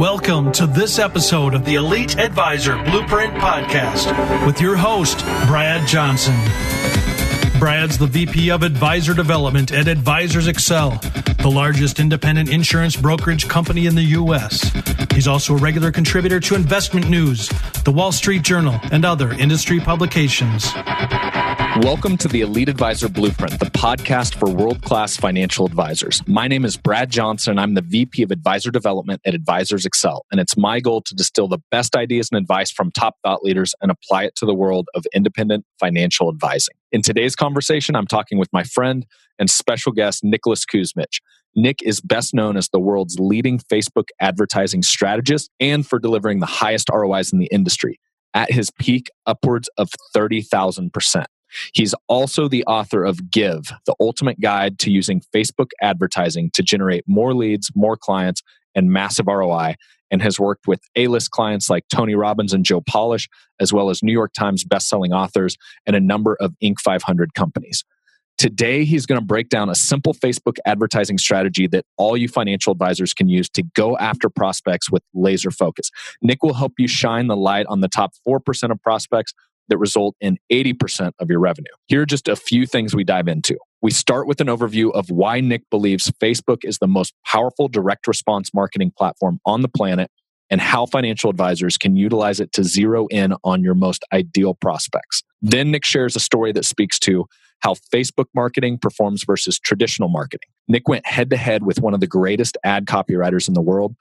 Welcome to this episode of the Elite Advisor Blueprint Podcast with your host, Brad Johnson. Brad's the VP of Advisor Development at Advisors Excel, the largest independent insurance brokerage company in the U.S. He's also a regular contributor to Investment News, the Wall Street Journal, and other industry publications. Welcome to the Elite Advisor Blueprint, the podcast for world class financial advisors. My name is Brad Johnson. I'm the VP of Advisor Development at Advisors Excel, and it's my goal to distill the best ideas and advice from top thought leaders and apply it to the world of independent financial advising. In today's conversation, I'm talking with my friend and special guest, Nicholas Kusmich. Nick is best known as the world's leading Facebook advertising strategist and for delivering the highest ROIs in the industry. At his peak, upwards of 30,000%. He's also the author of Give, the ultimate guide to using Facebook advertising to generate more leads, more clients, and massive ROI, and has worked with A list clients like Tony Robbins and Joe Polish, as well as New York Times bestselling authors and a number of Inc. 500 companies. Today, he's going to break down a simple Facebook advertising strategy that all you financial advisors can use to go after prospects with laser focus. Nick will help you shine the light on the top 4% of prospects that result in 80% of your revenue. Here are just a few things we dive into. We start with an overview of why Nick believes Facebook is the most powerful direct response marketing platform on the planet and how financial advisors can utilize it to zero in on your most ideal prospects. Then Nick shares a story that speaks to how Facebook marketing performs versus traditional marketing. Nick went head to head with one of the greatest ad copywriters in the world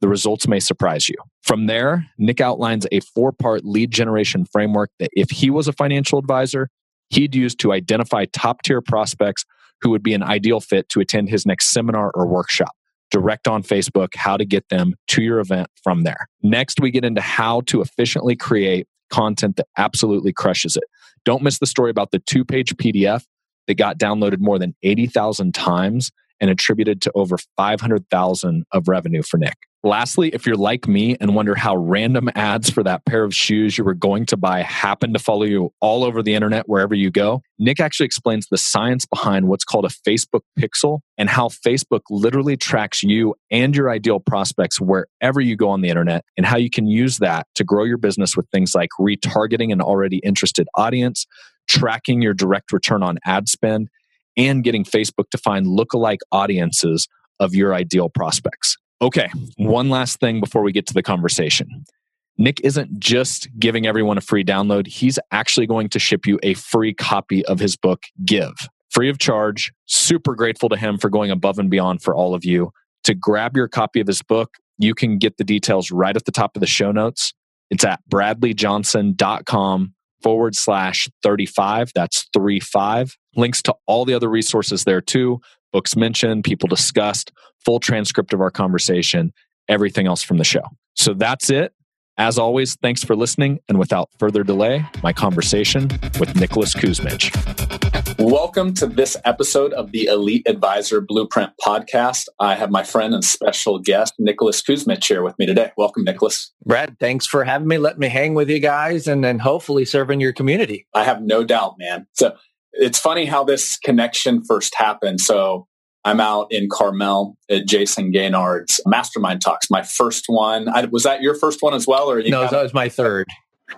the results may surprise you. From there, Nick outlines a four part lead generation framework that if he was a financial advisor, he'd use to identify top tier prospects who would be an ideal fit to attend his next seminar or workshop. Direct on Facebook, how to get them to your event from there. Next, we get into how to efficiently create content that absolutely crushes it. Don't miss the story about the two page PDF that got downloaded more than 80,000 times and attributed to over 500,000 of revenue for Nick. Lastly, if you're like me and wonder how random ads for that pair of shoes you were going to buy happen to follow you all over the internet wherever you go, Nick actually explains the science behind what's called a Facebook pixel and how Facebook literally tracks you and your ideal prospects wherever you go on the internet and how you can use that to grow your business with things like retargeting an already interested audience, tracking your direct return on ad spend, and getting Facebook to find lookalike audiences of your ideal prospects. Okay, one last thing before we get to the conversation. Nick isn't just giving everyone a free download, he's actually going to ship you a free copy of his book, Give, free of charge. Super grateful to him for going above and beyond for all of you. To grab your copy of his book, you can get the details right at the top of the show notes. It's at bradleyjohnson.com forward slash 35. That's 35. Links to all the other resources there too. Books mentioned, people discussed, full transcript of our conversation, everything else from the show. So that's it. As always, thanks for listening. And without further delay, my conversation with Nicholas Kusmich. Welcome to this episode of the Elite Advisor Blueprint podcast. I have my friend and special guest, Nicholas Kusmich, here with me today. Welcome, Nicholas. Brad, thanks for having me. Let me hang with you guys and then hopefully serving your community. I have no doubt, man. So it's funny how this connection first happened. So I'm out in Carmel at Jayson Gaignard's Mastermind Talks. My first one. I, was that your first one as well, or no? That was my third.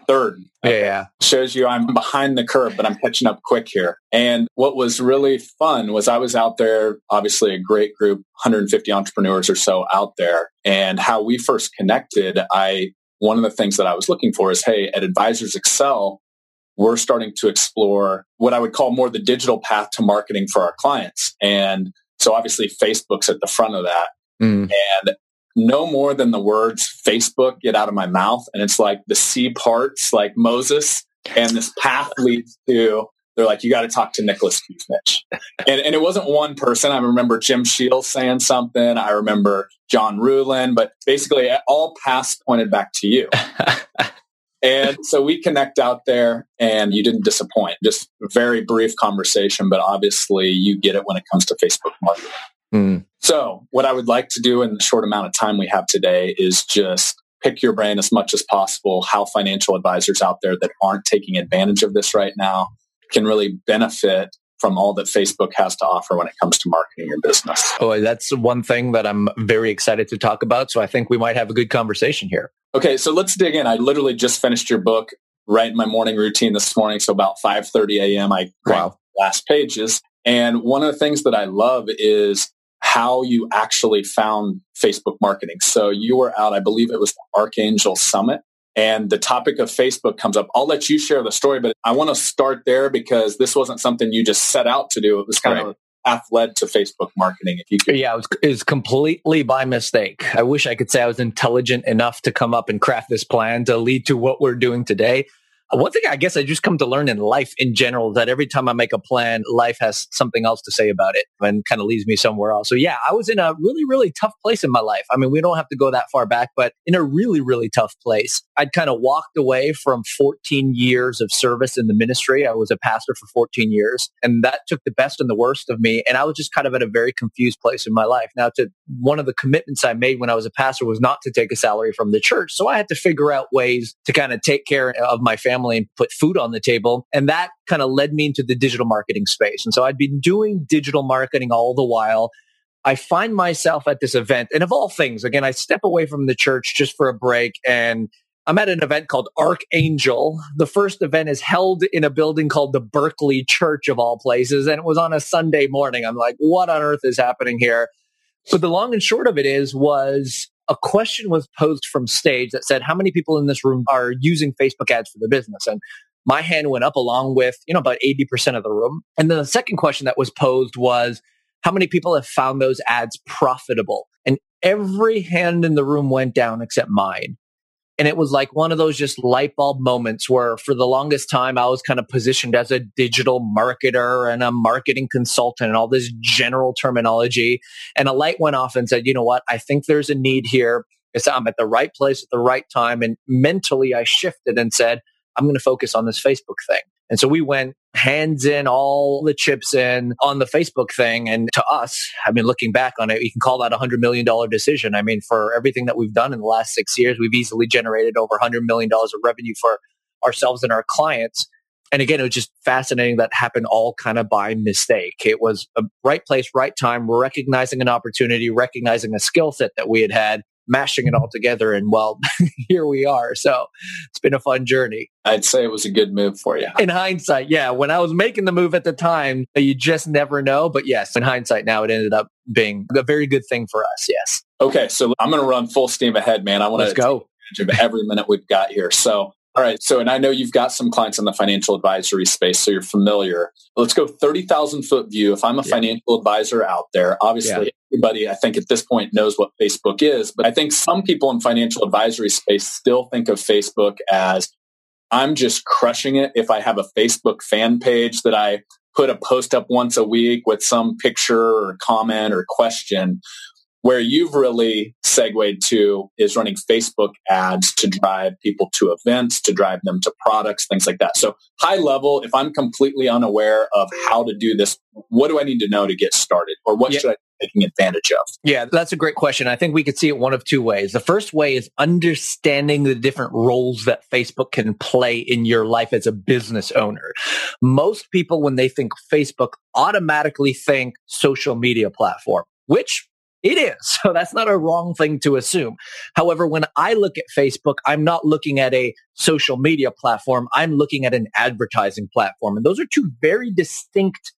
Third. Okay. Yeah. Shows you I'm behind the curve, but I'm catching up quick here. And what was really fun was I was out there, obviously a great group, 150 entrepreneurs or so out there. And how we first connected, I one of the things that I was looking for is, hey, at Advisors Excel, we're starting to explore what I would call more the digital path to marketing for our clients. And so obviously Facebook's at the front of that. Mm. And no more than the words Facebook get out of my mouth. And it's like the sea parts like Moses and this path leads to, they're like, you got to talk to Nicholas Kusmich. and, and it wasn't one person. I remember Jim Sheils saying something. I remember John Ruhlin, but basically all paths pointed back to you. and so we connect out there and you didn't disappoint. Just very brief conversation, but obviously you get it when it comes to Facebook marketing. Mm. So what I would like to do in the short amount of time we have today is just pick your brain as much as possible how financial advisors out there that aren't taking advantage of this right now can really benefit from all that Facebook has to offer when it comes to marketing your business. Oh, that's one thing that I'm very excited to talk about. So I think we might have a good conversation here. Okay, so let's dig in. I literally just finished your book right in my morning routine this morning. So about 5:30 a.m. I wow. last pages. And one of the things that I love is how you actually found Facebook marketing. So you were out, I believe it was the Archangel Summit, and the topic of Facebook comes up. I'll let you share the story, but I want to start there because this wasn't something you just set out to do. It was kind right. of path led to Facebook marketing. If you could. Yeah, it was, it was completely by mistake. I wish I could say I was intelligent enough to come up and craft this plan to lead to what we're doing today. One thing I guess I just come to learn in life in general that every time I make a plan, life has something else to say about it and kind of leads me somewhere else. So yeah, I was in a really, really tough place in my life. I mean, we don't have to go that far back, but in a really, really tough place. I'd kind of walked away from 14 years of service in the ministry. I was a pastor for 14 years and that took the best and the worst of me. And I was just kind of at a very confused place in my life. Now to one of the commitments I made when I was a pastor was not to take a salary from the church. So I had to figure out ways to kind of take care of my family family and put food on the table. And that kind of led me into the digital marketing space. And so I'd been doing digital marketing all the while. I find myself at this event, and of all things, again, I step away from the church just for a break and I'm at an event called Archangel. The first event is held in a building called the Berkeley Church of all places. And it was on a Sunday morning. I'm like, what on earth is happening here? But the long and short of it is, was a question was posed from stage that said, how many people in this room are using Facebook ads for their business? And my hand went up along with, you know, about 80% of the room. And then the second question that was posed was, how many people have found those ads profitable? And every hand in the room went down except mine. And it was like one of those just light bulb moments where for the longest time I was kind of positioned as a digital marketer and a marketing consultant and all this general terminology. And a light went off and said, you know what? I think there's a need here. It's, I'm at the right place at the right time. And mentally I shifted and said, I'm going to focus on this Facebook thing. And so we went hands in, all the chips in on the Facebook thing. And to us, I mean, looking back on it, you can call that a $100 million decision. I mean, for everything that we've done in the last six years, we've easily generated over $100 million of revenue for ourselves and our clients. And again, it was just fascinating that happened all kind of by mistake. It was a right place, right time, recognizing an opportunity, recognizing a skill set that we had had mashing it all together. And well, here we are. So it's been a fun journey. I'd say it was a good move for you. In hindsight, yeah. When I was making the move at the time, uh, you just never know. But yes, in hindsight, now it ended up being a very good thing for us. Yes. Okay. So I'm going to run full steam ahead, man. I want to go. Every minute we've got here. So all right. So, and I know you've got some clients in the financial advisory space, so you're familiar. Let's go 30,000 foot view. If I'm a yeah. financial advisor out there, obviously yeah. everybody, I think at this point knows what Facebook is, but I think some people in financial advisory space still think of Facebook as I'm just crushing it if I have a Facebook fan page that I put a post up once a week with some picture or comment or question. Where you've really segued to is running Facebook ads to drive people to events, to drive them to products, things like that. So high level, if I'm completely unaware of how to do this, what do I need to know to get started? Or what yeah. should I be taking advantage of? Yeah, that's a great question. I think we could see it one of two ways. The first way is understanding the different roles that Facebook can play in your life as a business owner. Most people, when they think Facebook, automatically think social media platform, which it is. So that's not a wrong thing to assume. However, when I look at Facebook, I'm not looking at a social media platform. I'm looking at an advertising platform. And those are two very distinct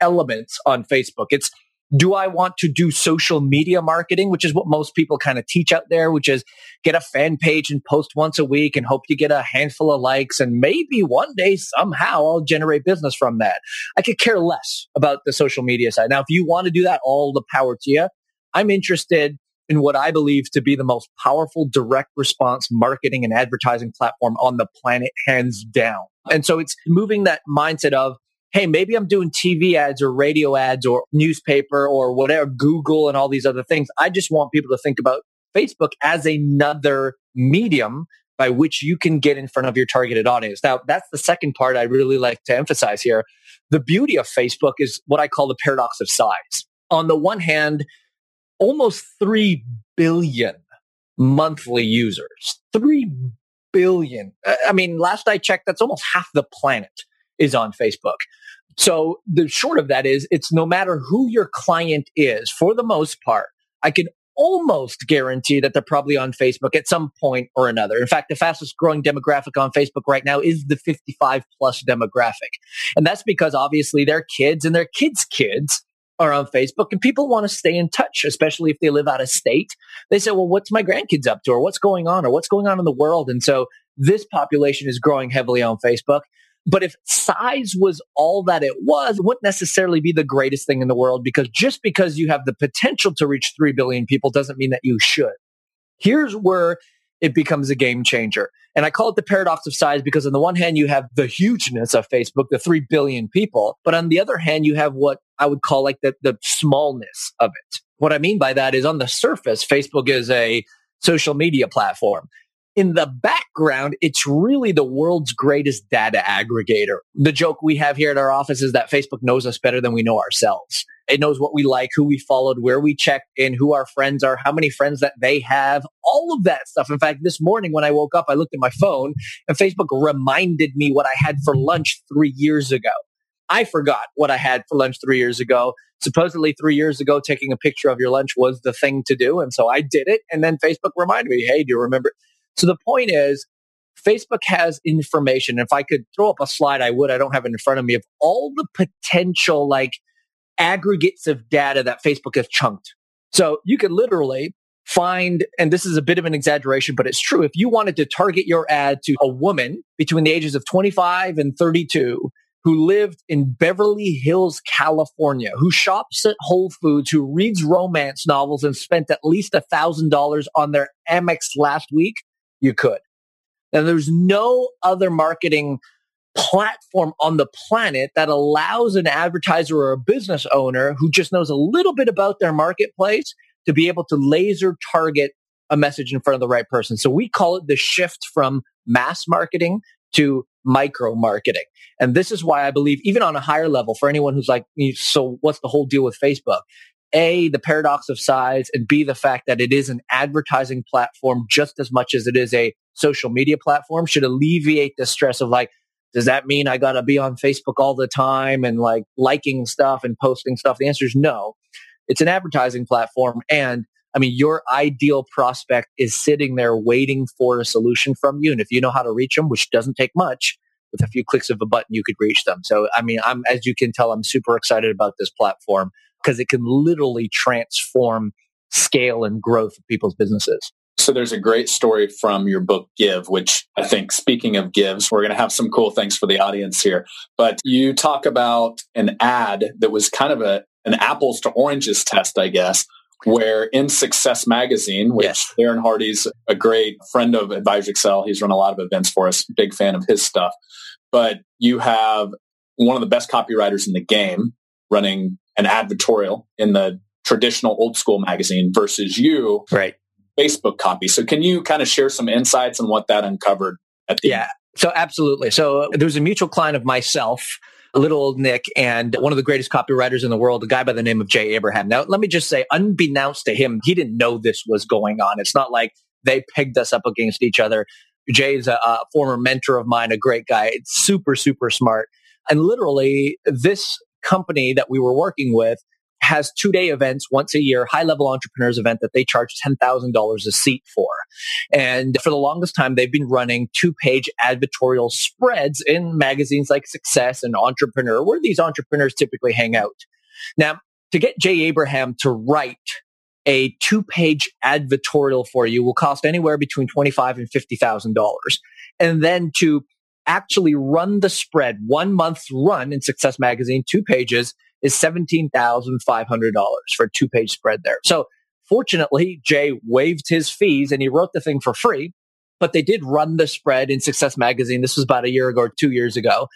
elements on Facebook. It's do I want to do social media marketing, which is what most people kind of teach out there, which is get a fan page and post once a week and hope you get a handful of likes and maybe one day somehow I'll generate business from that. I could care less about the social media side. Now, if you want to do that, all the power to you. I'm interested in what I believe to be the most powerful direct response marketing and advertising platform on the planet, hands down. And so it's moving that mindset of, hey, maybe I'm doing TV ads or radio ads or newspaper or whatever, Google and all these other things. I just want people to think about Facebook as another medium by which you can get in front of your targeted audience. Now, that's the second part I really like to emphasize here. The beauty of Facebook is what I call the paradox of size. On the one hand, almost 3 billion monthly users. 3 billion. I mean, last I checked, that's almost half the planet is on Facebook. So the short of that is it's no matter who your client is, for the most part, I can almost guarantee that they're probably on Facebook at some point or another. In fact, the fastest growing demographic on Facebook right now is the 55 plus demographic. And that's because obviously their kids and their kids' kids are on Facebook and people want to stay in touch, especially if they live out of state. They say, well, what's my grandkids up to or what's going on or what's going on in the world? And so this population is growing heavily on Facebook. But if size was all that it was, it wouldn't necessarily be the greatest thing in the world because just because you have the potential to reach 3 billion people doesn't mean that you should. Here's where it becomes a game changer. And I call it the paradox of size because on the one hand, you have the hugeness of Facebook, the 3 billion people. But on the other hand, you have what I would call like the, the smallness of it. What I mean by that is on the surface, Facebook is a social media platform in the background, it's really the world's greatest data aggregator. The joke we have here at our office is that Facebook knows us better than we know ourselves. It knows what we like, who we followed, where we checked in, who our friends are, how many friends that they have, all of that stuff. In fact, this morning when I woke up, I looked at my phone and Facebook reminded me what I had for lunch three years ago. I forgot what I had for lunch three years ago. Supposedly three years ago, taking a picture of your lunch was the thing to do. And so I did it. And then Facebook reminded me, Hey, do you remember? So the point is, Facebook has information. If I could throw up a slide, I would. I don't have it in front of me of all the potential like aggregates of data that Facebook has chunked. So you could literally find, and this is a bit of an exaggeration, but it's true. If you wanted to target your ad to a woman between the ages of 25 and 32 who lived in Beverly Hills, California, who shops at Whole Foods, who reads romance novels and spent at least a thousand dollars on their Amex last week, you could. And there's no other marketing platform on the planet that allows an advertiser or a business owner who just knows a little bit about their marketplace to be able to laser target a message in front of the right person. So we call it the shift from mass marketing to micro marketing. And this is why I believe even on a higher level for anyone who's like, so what's the whole deal with Facebook? A, the paradox of size, and B, the fact that it is an advertising platform just as much as it is a social media platform should alleviate the stress of like, does that mean I got to be on Facebook all the time and like liking stuff and posting stuff? The answer is no. It's an advertising platform. And I mean, your ideal prospect is sitting there waiting for a solution from you. And if you know how to reach them, which doesn't take much, with a few clicks of a button, you could reach them. So, I mean, I'm, as you can tell, I'm super excited about this platform because it can literally transform scale and growth of people's businesses. So there's a great story from your book Give, which I think speaking of gives, we're going to have some cool things for the audience here. But you talk about an ad that was kind of a an apples to oranges test, I guess, where in Success Magazine, which yes. Darren Hardy's a great friend of Advisor Excel, he's run a lot of events for us, big fan of his stuff. But you have one of the best copywriters in the game running an advertorial in the traditional old school magazine versus you, right? Facebook copy. So can you kind of share some insights on what that uncovered at the Yeah. End? So absolutely. So there was a mutual client of myself, a little old Nick, and one of the greatest copywriters in the world, a guy by the name of Jay Abraham. Now, let me just say, unbeknownst to him, he didn't know this was going on. It's not like they pegged us up against each other. Jay is a, a former mentor of mine, a great guy. It's super, super smart. And literally, this company that we were working with has two day events once a year, high level entrepreneurs event that they charge $10,000 a seat for. And for the longest time, they've been running two page advertorial spreads in magazines like Success and Entrepreneur, where these entrepreneurs typically hang out. Now, to get Jay Abraham to write a two page advertorial for you will cost anywhere between $25 and $50,000. And then to actually run the spread, one month's run in Success Magazine, two pages, is $17,500 for a two page spread there. So fortunately, Jay waived his fees and he wrote the thing for free, but they did run the spread in Success Magazine. This was about a year ago or two years ago.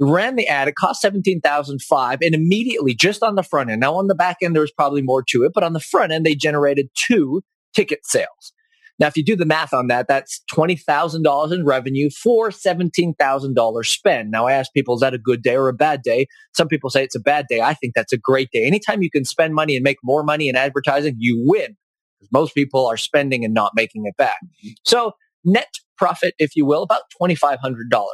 ran the ad. It cost 17,005 and immediately just on the front end. Now on the back end, there was probably more to it, but on the front end, they generated two ticket sales. Now, if you do the math on that, that's $20,000 in revenue for $17,000 spend. Now, I ask people, is that a good day or a bad day? Some people say it's a bad day. I think that's a great day. Anytime you can spend money and make more money in advertising, you win. Because most people are spending and not making it back. Mm-hmm. So net profit, if you will, about $2,500.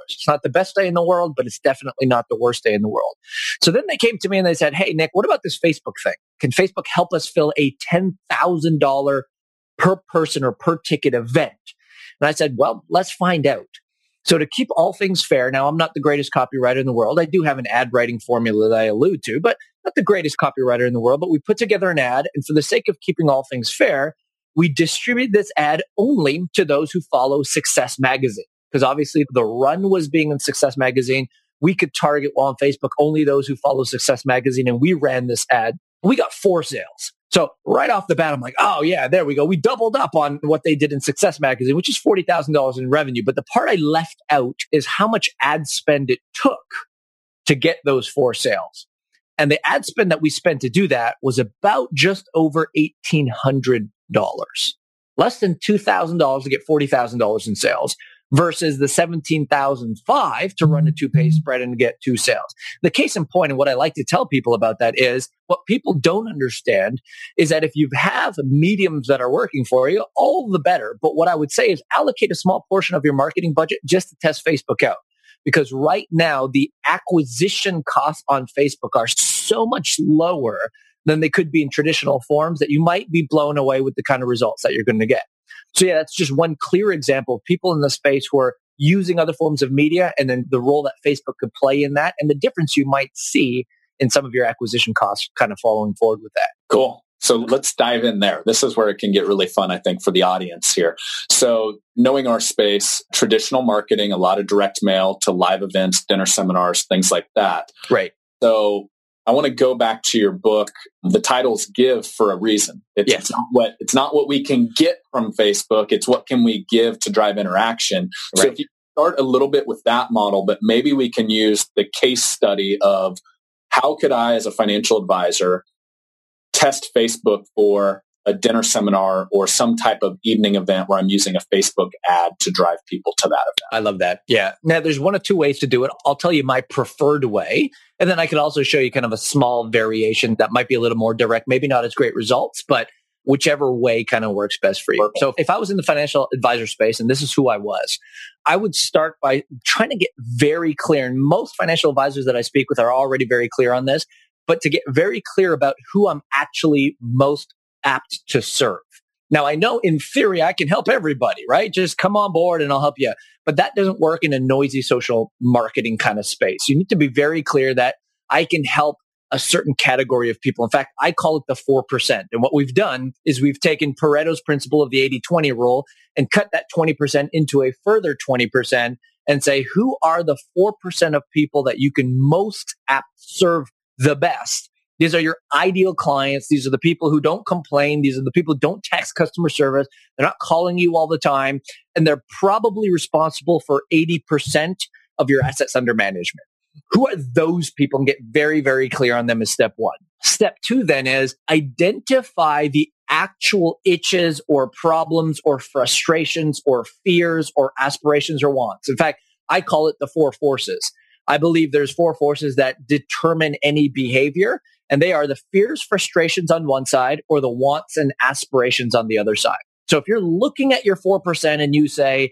It's not the best day in the world, but it's definitely not the worst day in the world. So then they came to me and they said, Hey, Nick, what about this Facebook thing? Can Facebook help us fill a $10,000 per person or per ticket event? And I said, well, let's find out. So to keep all things fair, now I'm not the greatest copywriter in the world. I do have an ad writing formula that I allude to, but not the greatest copywriter in the world. But we put together an ad. And for the sake of keeping all things fair, we distribute this ad only to those who follow Success Magazine. Because obviously the run was being in Success Magazine. We could target well on Facebook only those who follow Success Magazine. And we ran this ad. We got four sales. So right off the bat, I'm like, oh yeah, there we go. We doubled up on what they did in Success Magazine, which is $40,000 in revenue. But the part I left out is how much ad spend it took to get those four sales. And the ad spend that we spent to do that was about just over $1,800, less than $2,000 to get $40,000 in sales versus the 17,005 to run a two pay mm-hmm. spread and get two sales. The case in point, and what I like to tell people about that is what people don't understand is that if you have mediums that are working for you, all the better. But what I would say is allocate a small portion of your marketing budget just to test Facebook out. Because right now, the acquisition costs on Facebook are so much lower than they could be in traditional forms that you might be blown away with the kind of results that you're going to get. So yeah, that's just one clear example of people in the space who are using other forms of media and then the role that Facebook could play in that and the difference you might see in some of your acquisition costs kind of following forward with that. Cool. So let's dive in there. This is where it can get really fun, I think, for the audience here. So knowing our space, traditional marketing, a lot of direct mail to live events, dinner seminars, things like that. Right. So I want to go back to your book. The titles give for a reason. It's yes. not what it's not what we can get from Facebook. It's what can we give to drive interaction. Right. So if you start a little bit with that model, but maybe we can use the case study of how could I, as a financial advisor, test Facebook for a dinner seminar or some type of evening event where I'm using a Facebook ad to drive people to that event. I love that. Yeah. Now there's one of two ways to do it. I'll tell you my preferred way. And then I could also show you kind of a small variation that might be a little more direct, maybe not as great results, but whichever way kind of works best for you. So if I was in the financial advisor space and this is who I was, I would start by trying to get very clear. And most financial advisors that I speak with are already very clear on this, but to get very clear about who I'm actually most apt to serve. Now, I know in theory I can help everybody, right? Just come on board and I'll help you. But that doesn't work in a noisy social marketing kind of space. You need to be very clear that I can help a certain category of people. In fact, I call it the 4%. And what we've done is we've taken Pareto's principle of the 80 20 rule and cut that 20% into a further 20% and say, who are the 4% of people that you can most apt serve the best? These are your ideal clients. These are the people who don't complain. These are the people who don't text customer service. They're not calling you all the time. And they're probably responsible for 80% of your assets under management. Who are those people and get very, very clear on them is step one. Step two then is identify the actual itches or problems or frustrations or fears or aspirations or wants. In fact, I call it the four forces. I believe there's four forces that determine any behavior. And they are the fears, frustrations on one side or the wants and aspirations on the other side. So if you're looking at your 4% and you say,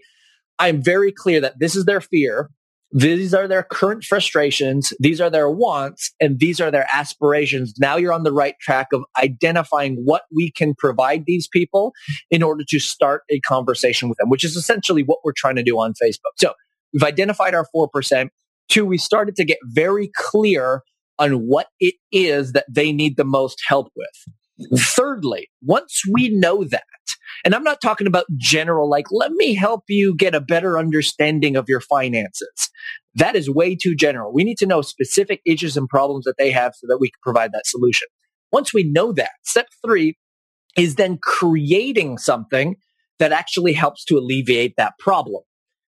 I'm very clear that this is their fear, these are their current frustrations, these are their wants, and these are their aspirations. Now you're on the right track of identifying what we can provide these people in order to start a conversation with them, which is essentially what we're trying to do on Facebook. So we've identified our 4%. Two, we started to get very clear on what it is that they need the most help with. Thirdly, once we know that, and I'm not talking about general, like, let me help you get a better understanding of your finances. That is way too general. We need to know specific issues and problems that they have so that we can provide that solution. Once we know that, step three is then creating something that actually helps to alleviate that problem.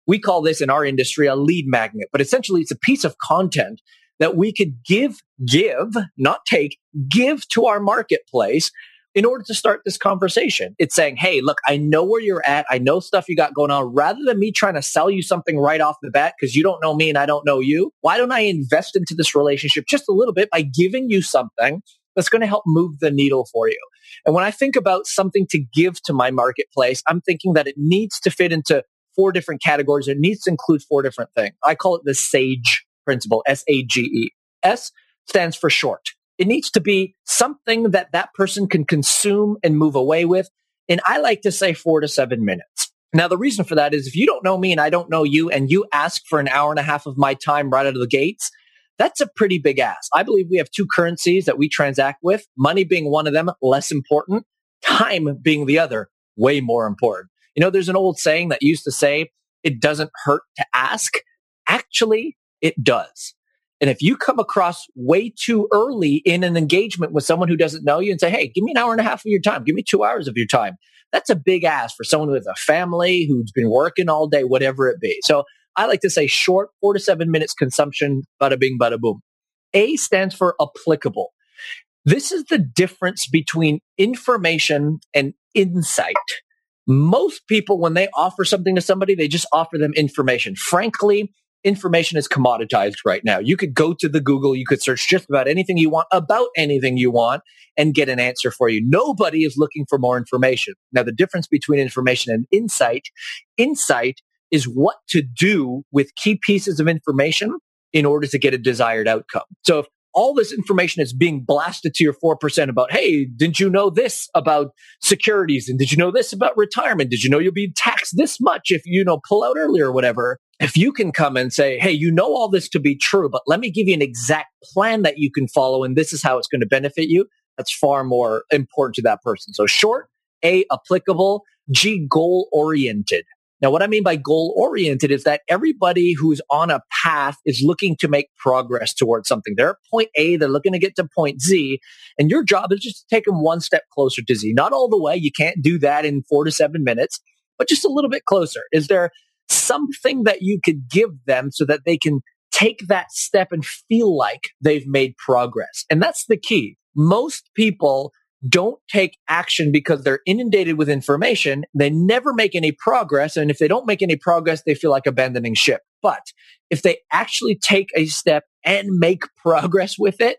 We call this in our industry a lead magnet, but essentially it's a piece of content that we could give, give, not take, give to our marketplace in order to start this conversation. It's saying, Hey, look, I know where you're at. I know stuff you got going on. Rather than me trying to sell you something right off the bat because you don't know me and I don't know you, why don't I invest into this relationship just a little bit by giving you something that's going to help move the needle for you? And when I think about something to give to my marketplace, I'm thinking that it needs to fit into four different categories. It needs to include four different things. I call it the SAGE principle, S-A-G-E. S stands for short. It needs to be something that that person can consume and move away with. And I like to say four to seven minutes. Now, the reason for that is if you don't know me and I don't know you and you ask for an hour and a half of my time right out of the gates, that's a pretty big ask. I believe we have two currencies that we transact with, money being one of them, less important, time being the other, way more important. You know, there's an old saying that used to say, it doesn't hurt to ask. Actually, it does. And if you come across way too early in an engagement with someone who doesn't know you and say, Hey, give me an hour and a half of your time. Give me two hours of your time. That's a big ask for someone with a family who's been working all day, whatever it be. So I like to say short, four to seven minutes consumption, bada bing, bada boom. A stands for applicable. This is the difference between information and insight. Most people, when they offer something to somebody, they just offer them information. Frankly, information is commoditized right now. You could go to the Google, you could search just about anything you want about anything you want and get an answer for you. Nobody is looking for more information. Now, the difference between information and insight, insight is what to do with key pieces of information in order to get a desired outcome. So if all this information is being blasted to your 4% about, hey, didn't you know this about securities? And did you know this about retirement? Did you know you'll be taxed this much if you know pull out early or whatever? If you can come and say, hey, you know all this to be true, but let me give you an exact plan that you can follow, and this is how it's going to benefit you, that's far more important to that person. So short, A, applicable, G, goal oriented. Now, what I mean by goal oriented is that everybody who's on a path is looking to make progress towards something. They're at point A, they're looking to get to point Z, and your job is just to take them one step closer to Z. Not all the way. You can't do that in four to seven minutes, but just a little bit closer. Is there something that you could give them so that they can take that step and feel like they've made progress? And that's the key. Most people don't take action because they're inundated with information. They never make any progress. And if they don't make any progress, they feel like abandoning ship. But if they actually take a step and make progress with it,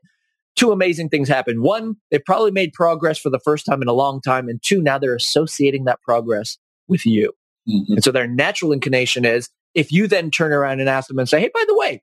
two amazing things happen. One, they probably made progress for the first time in a long time. And two, now they're associating that progress with you. Mm-hmm. And so their natural inclination is if you then turn around and ask them and say, Hey, by the way,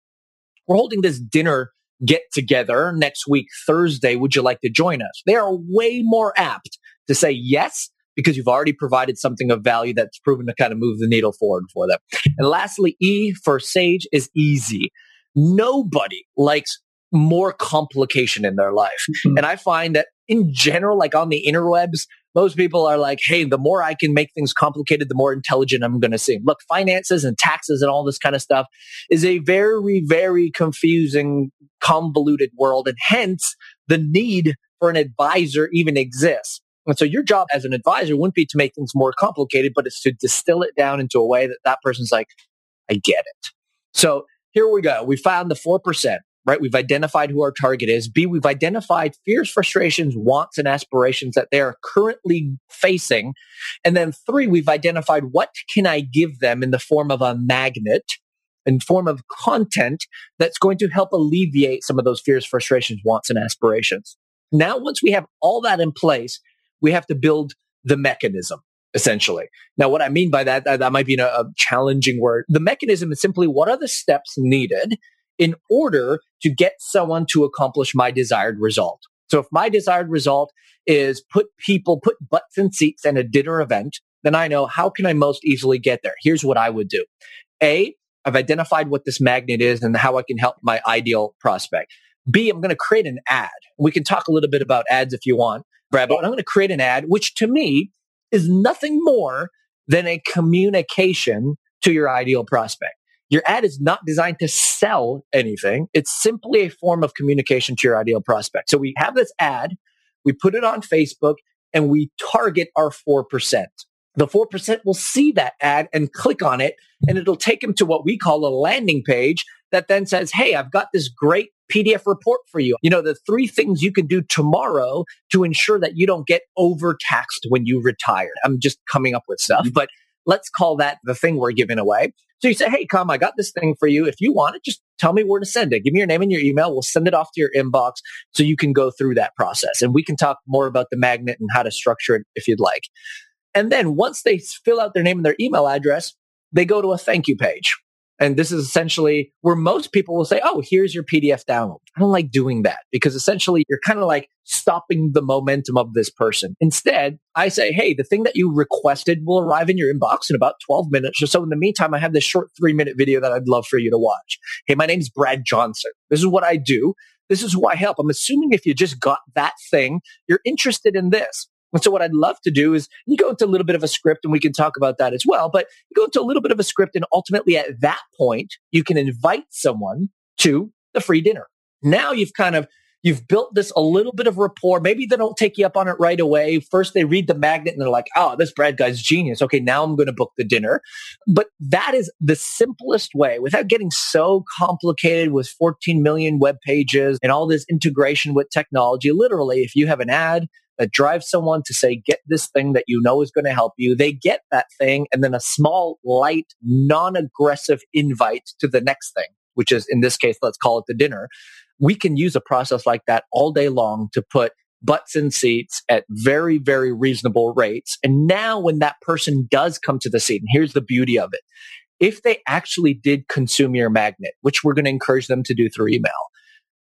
we're holding this dinner get together next week, Thursday. Would you like to join us? They are way more apt to say yes because you've already provided something of value that's proven to kind of move the needle forward for them. And lastly, E for Sage is easy. Nobody likes more complication in their life. Mm-hmm. And I find that in general, like on the interwebs, most people are like, hey, the more I can make things complicated, the more intelligent I'm going to seem. Look, finances and taxes and all this kind of stuff is a very, very confusing, convoluted world. And hence the need for an advisor even exists. And so your job as an advisor wouldn't be to make things more complicated, but it's to distill it down into a way that that person's like, I get it. So here we go. We found the 4% right? We've identified who our target is. B, we've identified fears, frustrations, wants, and aspirations that they are currently facing. And then three, we've identified what can I give them in the form of a magnet in form of content that's going to help alleviate some of those fears, frustrations, wants, and aspirations. Now, once we have all that in place, we have to build the mechanism essentially. Now, what I mean by that, that, that might be a, a challenging word. The mechanism is simply what are the steps needed in order to get someone to accomplish my desired result. So if my desired result is put people, put butts in seats in a dinner event, then I know how can I most easily get there? Here's what I would do. A, I've identified what this magnet is and how I can help my ideal prospect. B, I'm going to create an ad. We can talk a little bit about ads if you want, Brad, but I'm going to create an ad, which to me is nothing more than a communication to your ideal prospect. Your ad is not designed to sell anything. It's simply a form of communication to your ideal prospect. So we have this ad, we put it on Facebook and we target our 4%. The 4% will see that ad and click on it and it'll take them to what we call a landing page that then says, Hey, I've got this great PDF report for you. You know, the three things you can do tomorrow to ensure that you don't get overtaxed when you retire. I'm just coming up with stuff, but let's call that the thing we're giving away. So you say, Hey, come, I got this thing for you. If you want it, just tell me where to send it. Give me your name and your email. We'll send it off to your inbox so you can go through that process. And we can talk more about the magnet and how to structure it if you'd like. And then once they fill out their name and their email address, they go to a thank you page. And this is essentially where most people will say, Oh, here's your PDF download. I don't like doing that because essentially you're kind of like stopping the momentum of this person. Instead, I say, Hey, the thing that you requested will arrive in your inbox in about 12 minutes or so. In the meantime, I have this short three minute video that I'd love for you to watch. Hey, my name's Brad Johnson. This is what I do. This is who I help. I'm assuming if you just got that thing, you're interested in this. And so what I'd love to do is you go into a little bit of a script and we can talk about that as well, but you go into a little bit of a script and ultimately at that point, you can invite someone to the free dinner. Now you've kind of You've built this a little bit of rapport. Maybe they don't take you up on it right away. First, they read the magnet and they're like, oh, this Brad guy's genius. Okay, now I'm going to book the dinner. But that is the simplest way without getting so complicated with 14 million web pages and all this integration with technology. Literally, if you have an ad that drives someone to say, get this thing that you know is going to help you. They get that thing and then a small, light, non-aggressive invite to the next thing, which is in this case, let's call it the dinner. We can use a process like that all day long to put butts in seats at very, very reasonable rates. And now when that person does come to the seat, and here's the beauty of it. If they actually did consume your magnet, which we're going to encourage them to do through email,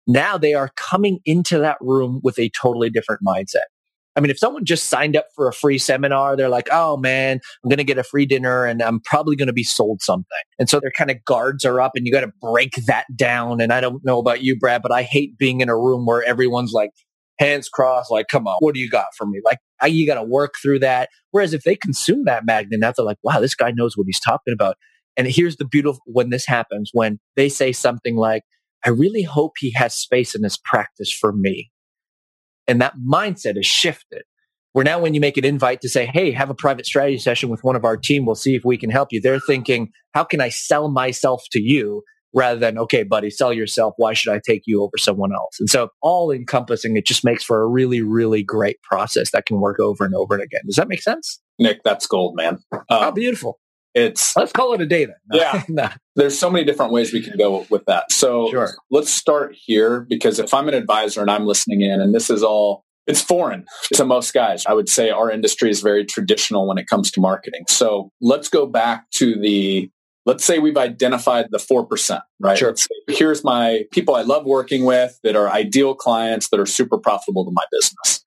now they are coming into that room with a totally different mindset. I mean, if someone just signed up for a free seminar, they're like, oh man, I'm going to get a free dinner and I'm probably going to be sold something. And so their kind of guards are up and you got to break that down. And I don't know about you, Brad, but I hate being in a room where everyone's like, hands crossed, like, come on, what do you got for me? Like, I, you got to work through that. Whereas if they consume that magnet, now they're like, wow, this guy knows what he's talking about. And here's the beautiful when this happens, when they say something like, I really hope he has space in his practice for me. And that mindset is shifted. Where now when you make an invite to say, Hey, have a private strategy session with one of our team. We'll see if we can help you. They're thinking, how can I sell myself to you? Rather than, okay, buddy, sell yourself. Why should I take you over someone else? And so all encompassing, it just makes for a really, really great process that can work over and over and again. Does that make sense? Nick, that's gold, man. Um, oh, beautiful. It's let's call it a day then. Yeah. no. There's so many different ways we can go with that. So sure. let's start here because if I'm an advisor and I'm listening in and this is all it's foreign to most guys. I would say our industry is very traditional when it comes to marketing. So let's go back to the let's say we've identified the 4%, right? Sure. Here's my people I love working with that are ideal clients that are super profitable to my business.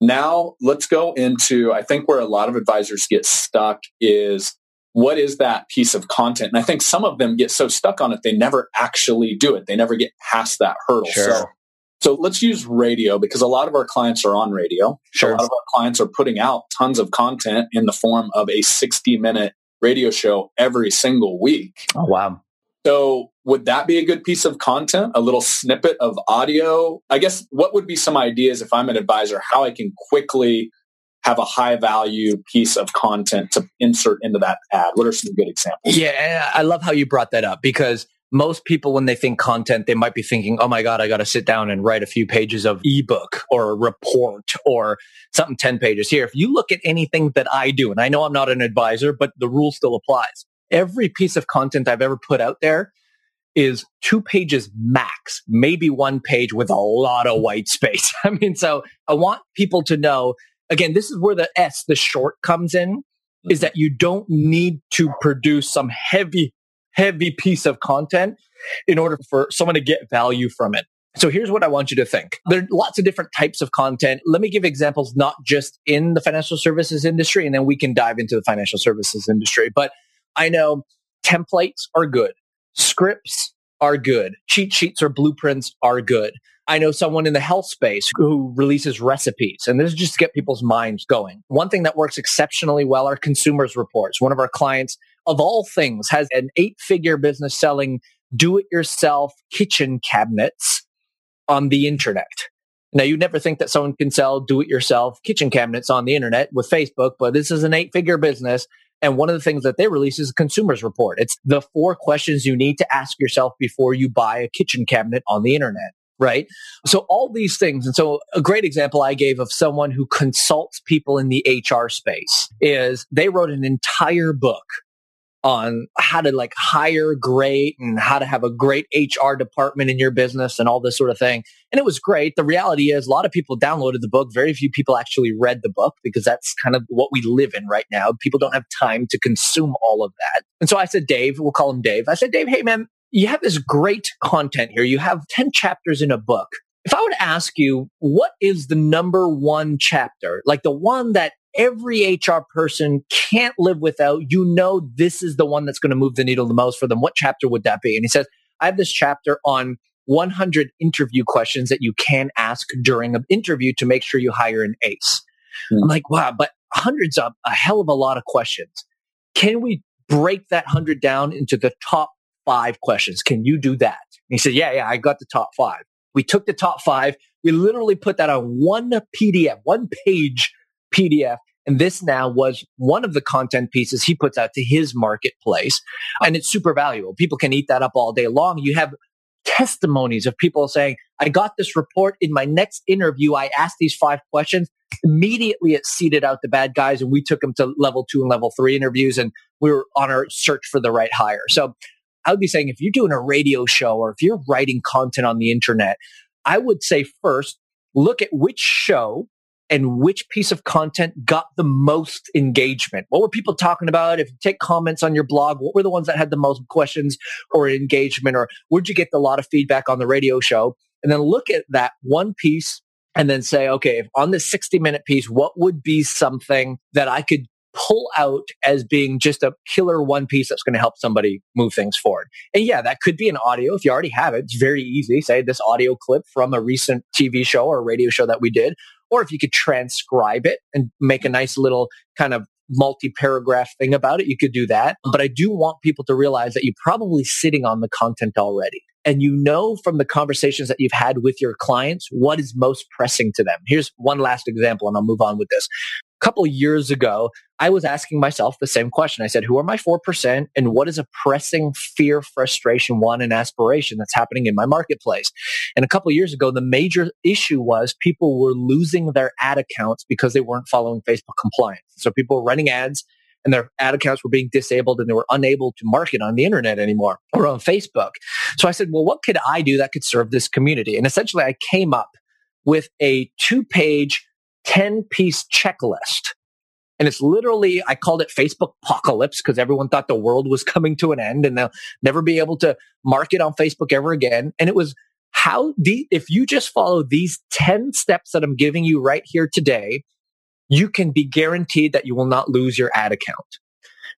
Now let's go into, I think where a lot of advisors get stuck is what is that piece of content? And I think some of them get so stuck on it, they never actually do it. They never get past that hurdle. Sure. So, so let's use radio because a lot of our clients are on radio. Sure. A lot of our clients are putting out tons of content in the form of a 60 minute radio show every single week. Oh, wow. So would that be a good piece of content? A little snippet of audio? I guess what would be some ideas if I'm an advisor, how I can quickly have a high value piece of content to insert into that ad? What are some good examples? Yeah, I love how you brought that up because most people, when they think content, they might be thinking, oh my God, I got to sit down and write a few pages of ebook or a report or something 10 pages here. If you look at anything that I do, and I know I'm not an advisor, but the rule still applies. Every piece of content I've ever put out there is two pages max, maybe one page with a lot of white space. I mean, so I want people to know again, this is where the S, the short comes in, is that you don't need to produce some heavy, heavy piece of content in order for someone to get value from it. So here's what I want you to think. There are lots of different types of content. Let me give examples, not just in the financial services industry, and then we can dive into the financial services industry. But I know templates are good. Scripts are good. Cheat sheets or blueprints are good. I know someone in the health space who releases recipes, and this is just to get people's minds going. One thing that works exceptionally well are consumers reports. One of our clients, of all things, has an eight figure business selling do it yourself kitchen cabinets on the internet. Now, you'd never think that someone can sell do it yourself kitchen cabinets on the internet with Facebook, but this is an eight figure business. And one of the things that they release is a consumers report. It's the four questions you need to ask yourself before you buy a kitchen cabinet on the internet right? So all these things. And so a great example I gave of someone who consults people in the HR space is they wrote an entire book on how to like hire great and how to have a great HR department in your business and all this sort of thing. And it was great. The reality is a lot of people downloaded the book. Very few people actually read the book because that's kind of what we live in right now. People don't have time to consume all of that. And so I said, Dave, we'll call him Dave. I said, Dave, hey man, you have this great content here. You have 10 chapters in a book. If I were to ask you, what is the number one chapter? Like the one that every HR person can't live without. You know, this is the one that's going to move the needle the most for them. What chapter would that be? And he says, I have this chapter on 100 interview questions that you can ask during an interview to make sure you hire an ace. Mm. I'm like, wow, but hundreds of a hell of a lot of questions. Can we break that hundred down into the top five questions? Can you do that? And he said, yeah, yeah, I got the top five. We took the top five. We literally put that on one PDF, one page PDF. And this now was one of the content pieces he puts out to his marketplace. And it's super valuable. People can eat that up all day long. You have testimonies of people saying, I got this report in my next interview. I asked these five questions. Immediately it seeded out the bad guys and we took them to level two and level three interviews and we were on our search for the right hire. So I would be saying if you're doing a radio show or if you're writing content on the internet, I would say first, look at which show and which piece of content got the most engagement? What were people talking about? If you take comments on your blog, what were the ones that had the most questions or engagement? Or where'd you get a lot of feedback on the radio show? And then look at that one piece and then say, okay, on this 60 minute piece, what would be something that I could pull out as being just a killer one piece that's going to help somebody move things forward. And yeah, that could be an audio. If you already have it, it's very easy. Say this audio clip from a recent TV show or radio show that we did, or if you could transcribe it and make a nice little kind of multi paragraph thing about it, you could do that. But I do want people to realize that you're probably sitting on the content already. And you know from the conversations that you've had with your clients what is most pressing to them. Here's one last example, and I'll move on with this couple years ago, I was asking myself the same question. I said, who are my 4% and what is a pressing fear, frustration, want, and aspiration that's happening in my marketplace? And a couple years ago, the major issue was people were losing their ad accounts because they weren't following Facebook compliance. So people were running ads and their ad accounts were being disabled and they were unable to market on the internet anymore or on Facebook. So I said, well, what could I do that could serve this community? And essentially I came up with a two page 10 piece checklist. And it's literally, I called it Facebook apocalypse because everyone thought the world was coming to an end and they'll never be able to market on Facebook ever again. And it was how the, if you just follow these 10 steps that I'm giving you right here today, you can be guaranteed that you will not lose your ad account.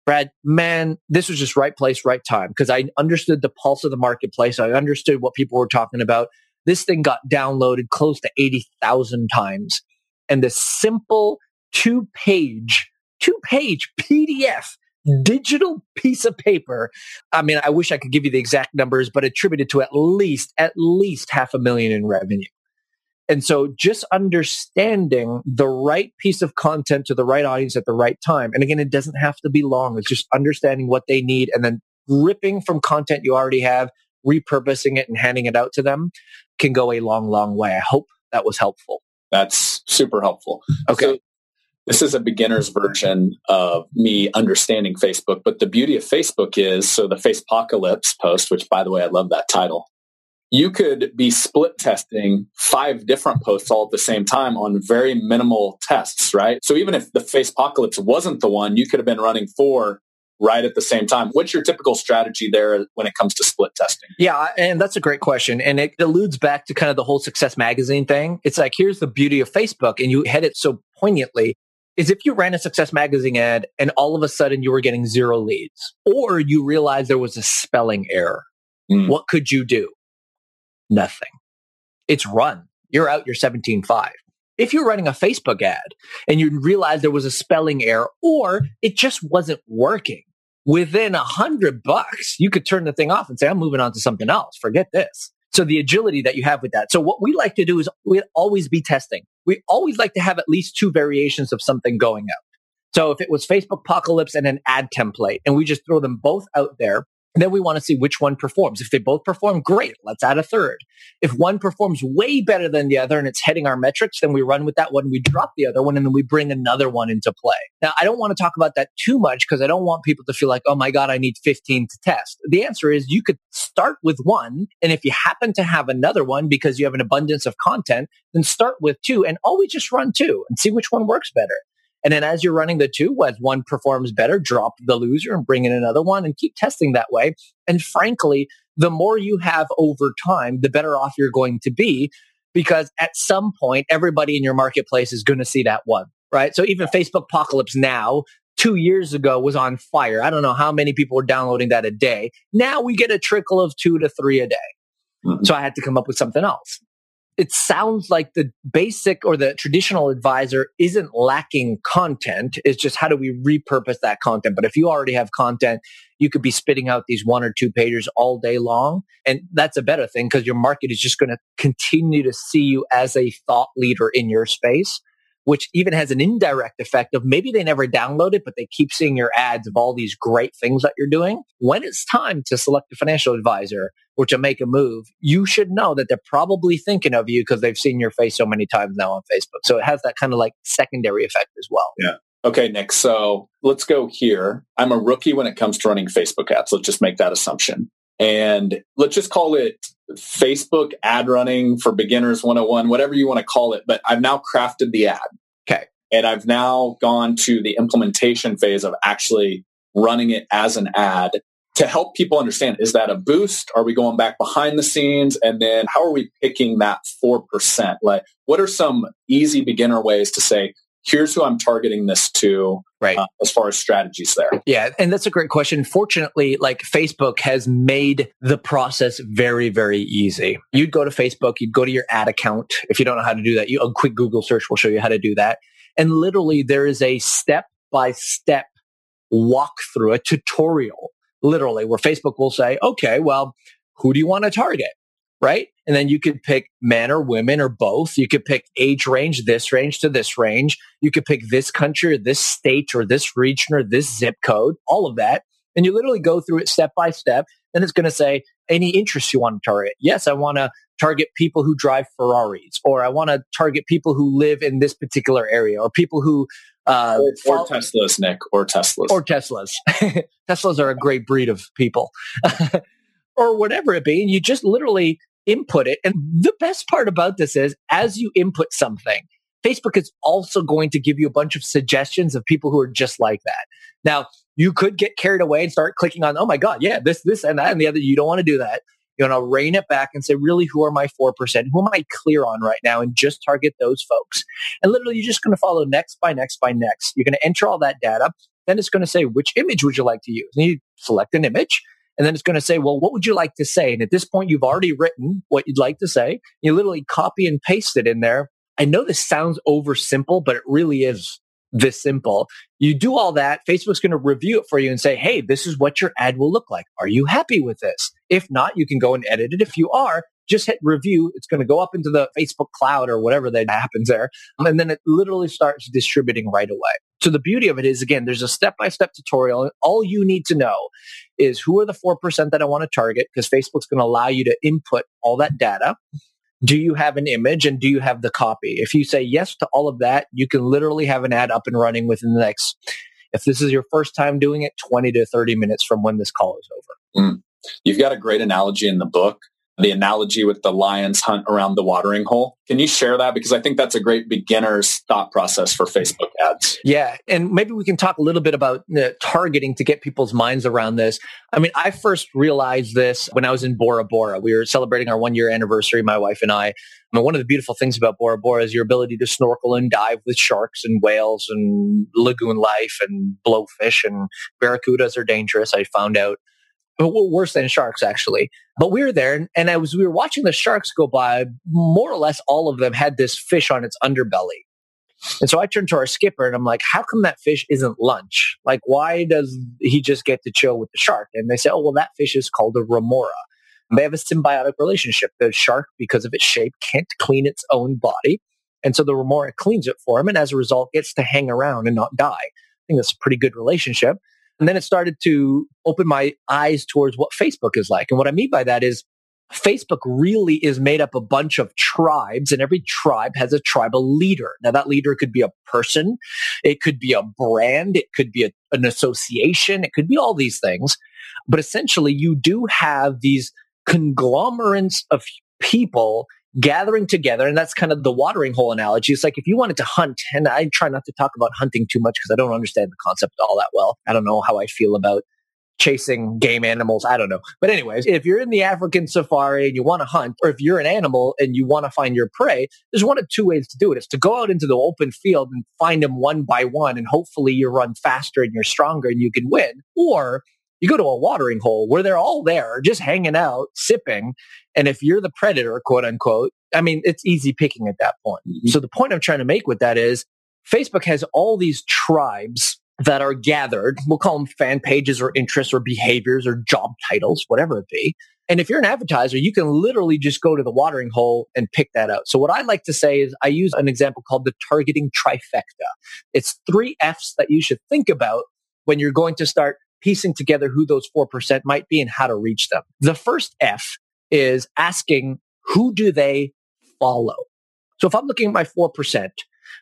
Brad, man, this was just right place, right time because I understood the pulse of the marketplace. I understood what people were talking about. This thing got downloaded close to 80,000 times and the simple two page, two page PDF digital piece of paper. I mean, I wish I could give you the exact numbers, but attributed to at least, at least half a million in revenue. And so just understanding the right piece of content to the right audience at the right time. And again, it doesn't have to be long. It's just understanding what they need and then ripping from content you already have, repurposing it and handing it out to them can go a long, long way. I hope that was helpful. That's super helpful. Okay. So this is a beginner's version of me understanding Facebook, but the beauty of Facebook is so the Facepocalypse post, which by the way, I love that title. You could be split testing five different posts all at the same time on very minimal tests, right? So even if the Facepocalypse wasn't the one, you could have been running four right at the same time. What's your typical strategy there when it comes to split testing? Yeah, and that's a great question. And it alludes back to kind of the whole success magazine thing. It's like, here's the beauty of Facebook, and you hit it so poignantly. Is if you ran a success magazine ad and all of a sudden you were getting zero leads, or you realized there was a spelling error, mm. what could you do? Nothing. It's run. You're out your 17.5 if you're running a Facebook ad and you realize there was a spelling error or it just wasn't working within a hundred bucks, you could turn the thing off and say, I'm moving on to something else. Forget this. So the agility that you have with that. So what we like to do is we always be testing. We always like to have at least two variations of something going out. So if it was Facebook apocalypse and an ad template and we just throw them both out there then we want to see which one performs. If they both perform, great. Let's add a third. If one performs way better than the other and it's hitting our metrics, then we run with that one. We drop the other one and then we bring another one into play. Now, I don't want to talk about that too much because I don't want people to feel like, oh my God, I need 15 to test. The answer is you could start with one. And if you happen to have another one because you have an abundance of content, then start with two and always just run two and see which one works better. And then as you're running the two, as one performs better, drop the loser and bring in another one and keep testing that way. And frankly, the more you have over time, the better off you're going to be because at some point, everybody in your marketplace is going to see that one, right? So even Facebook Apocalypse now, two years ago was on fire. I don't know how many people were downloading that a day. Now we get a trickle of two to three a day. Mm-hmm. So I had to come up with something else it sounds like the basic or the traditional advisor isn't lacking content. It's just how do we repurpose that content? But if you already have content, you could be spitting out these one or two pages all day long. And that's a better thing because your market is just going to continue to see you as a thought leader in your space which even has an indirect effect of maybe they never download it, but they keep seeing your ads of all these great things that you're doing. When it's time to select a financial advisor or to make a move, you should know that they're probably thinking of you because they've seen your face so many times now on Facebook. So it has that kind of like secondary effect as well. Yeah. Okay, Nick. So let's go here. I'm a rookie when it comes to running Facebook ads. Let's just make that assumption. And let's just call it Facebook ad running for beginners 101, whatever you want to call it. But I've now crafted the ad. Okay. And I've now gone to the implementation phase of actually running it as an ad to help people understand is that a boost? Are we going back behind the scenes? And then how are we picking that 4%? Like, what are some easy beginner ways to say, here's who I'm targeting this to right. Uh, as far as strategies there. Yeah. And that's a great question. Fortunately, like Facebook has made the process very, very easy. You'd go to Facebook, you'd go to your ad account. If you don't know how to do that, you, a quick Google search will show you how to do that. And literally there is a step by step walkthrough, a tutorial, literally where Facebook will say, okay, well, who do you want to target? Right? And then you could pick men or women or both. You could pick age range, this range to this range. You could pick this country or this state or this region or this zip code, all of that. And you literally go through it step by step. And it's going to say any interests you want to target. Yes, I want to target people who drive Ferraris, or I want to target people who live in this particular area, or people who uh, or, or Teslas, Nick, or Teslas, or Teslas. Teslas are a great breed of people. or whatever it be. And you just literally input it. And the best part about this is as you input something, Facebook is also going to give you a bunch of suggestions of people who are just like that. Now, you could get carried away and start clicking on, oh my God, yeah, this, this, and that, and the other. You don't want to do that. You want to rein it back and say, really, who are my 4%? Who am I clear on right now? And just target those folks. And literally, you're just going to follow next by next by next. You're going to enter all that data. Then it's going to say, which image would you like to use? And you select an image. And then it's going to say, well, what would you like to say? And at this point, you've already written what you'd like to say. You literally copy and paste it in there. I know this sounds over simple, but it really is this simple. You do all that. Facebook's going to review it for you and say, Hey, this is what your ad will look like. Are you happy with this? If not, you can go and edit it. If you are, just hit review. It's going to go up into the Facebook cloud or whatever that happens there. And then it literally starts distributing right away. So the beauty of it is, again, there's a step-by-step tutorial. All you need to know is who are the 4% that I want to target because Facebook's going to allow you to input all that data. Do you have an image and do you have the copy? If you say yes to all of that, you can literally have an ad up and running within the next, if this is your first time doing it, 20 to 30 minutes from when this call is over. Mm. You've got a great analogy in the book the analogy with the lions hunt around the watering hole. Can you share that? Because I think that's a great beginner's thought process for Facebook ads. Yeah. And maybe we can talk a little bit about uh, targeting to get people's minds around this. I mean, I first realized this when I was in Bora Bora. We were celebrating our one year anniversary, my wife and I. I mean, one of the beautiful things about Bora Bora is your ability to snorkel and dive with sharks and whales and lagoon life and blowfish and barracudas are dangerous. I found out worse than sharks actually. But we were there, and as we were watching the sharks go by, more or less all of them had this fish on its underbelly. And so I turned to our skipper and I'm like, how come that fish isn't lunch? Like, why does he just get to chill with the shark? And they say, oh, well, that fish is called a remora. they have a symbiotic relationship. The shark, because of its shape, can't clean its own body. And so the remora cleans it for him. And as a result, gets to hang around and not die. I think that's a pretty good relationship. And then it started to open my eyes towards what Facebook is like. And what I mean by that is Facebook really is made up a bunch of tribes and every tribe has a tribal leader. Now that leader could be a person. It could be a brand. It could be a, an association. It could be all these things. But essentially you do have these conglomerates of people gathering together. And that's kind of the watering hole analogy. It's like if you wanted to hunt, and I try not to talk about hunting too much because I don't understand the concept all that well. I don't know how I feel about chasing game animals. I don't know. But anyways, if you're in the African safari and you want to hunt, or if you're an animal and you want to find your prey, there's one of two ways to do it. It's to go out into the open field and find them one by one. And hopefully you run faster and you're stronger and you can win. Or you go to a watering hole where they're all there just hanging out, sipping. And if you're the predator, quote unquote, I mean, it's easy picking at that point. Mm-hmm. So the point I'm trying to make with that is Facebook has all these tribes that are gathered. We'll call them fan pages or interests or behaviors or job titles, whatever it be. And if you're an advertiser, you can literally just go to the watering hole and pick that out. So what I like to say is I use an example called the targeting trifecta. It's three F's that you should think about when you're going to start piecing together who those 4% might be and how to reach them. The first F is asking who do they follow? So if I'm looking at my 4%,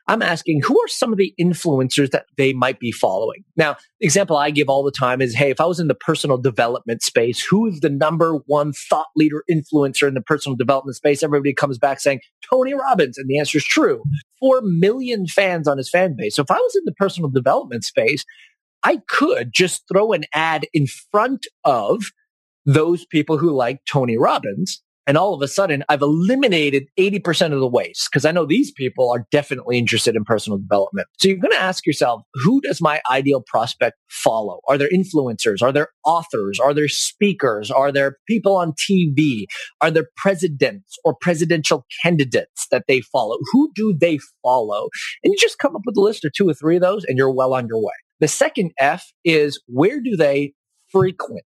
I'm asking who are some of the influencers that they might be following? Now, the example I give all the time is, hey, if I was in the personal development space, who is the number one thought leader influencer in the personal development space? Everybody comes back saying Tony Robbins. And the answer is true. Four million fans on his fan base. So if I was in the personal development space, I could just throw an ad in front of those people who like Tony Robbins. And all of a sudden, I've eliminated 80% of the waste because I know these people are definitely interested in personal development. So you're going to ask yourself, who does my ideal prospect follow? Are there influencers? Are there authors? Are there speakers? Are there people on TV? Are there presidents or presidential candidates that they follow? Who do they follow? And you just come up with a list of two or three of those and you're well on your way. The second F is where do they frequent?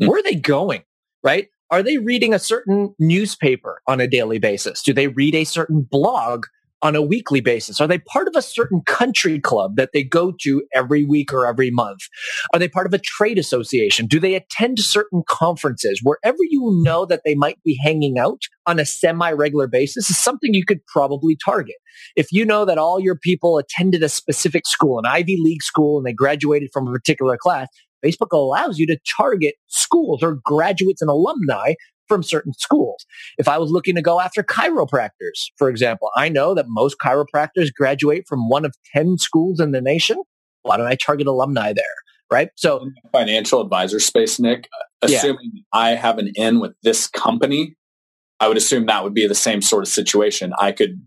Mm. Where are they going? Right? Are they reading a certain newspaper on a daily basis? Do they read a certain blog on a weekly basis? Are they part of a certain country club that they go to every week or every month? Are they part of a trade association? Do they attend certain conferences? Wherever you know that they might be hanging out on a semi-regular basis is something you could probably target. If you know that all your people attended a specific school, an Ivy League school, and they graduated from a particular class, Facebook allows you to target schools or graduates and alumni from certain schools. If I was looking to go after chiropractors, for example, I know that most chiropractors graduate from one of 10 schools in the nation. Why don't I target alumni there? Right. So financial advisor space, Nick, uh, assuming yeah. I have an in with this company, I would assume that would be the same sort of situation. I could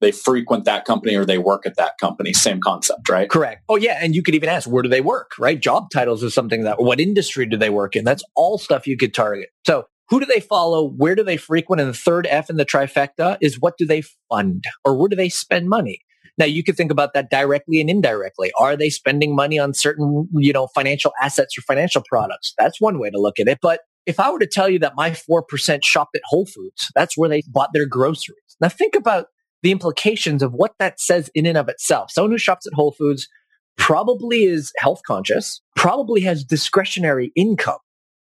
they frequent that company or they work at that company. Same concept, right? Correct. Oh yeah. And you could even ask, where do they work, right? Job titles is something that, what industry do they work in? That's all stuff you could target. So who do they follow? Where do they frequent? And the third F in the trifecta is what do they fund or where do they spend money? Now you could think about that directly and indirectly. Are they spending money on certain, you know, financial assets or financial products? That's one way to look at it. But if I were to tell you that my 4% shopped at Whole Foods, that's where they bought their groceries. Now think about the implications of what that says in and of itself. Someone who shops at Whole Foods probably is health conscious, probably has discretionary income,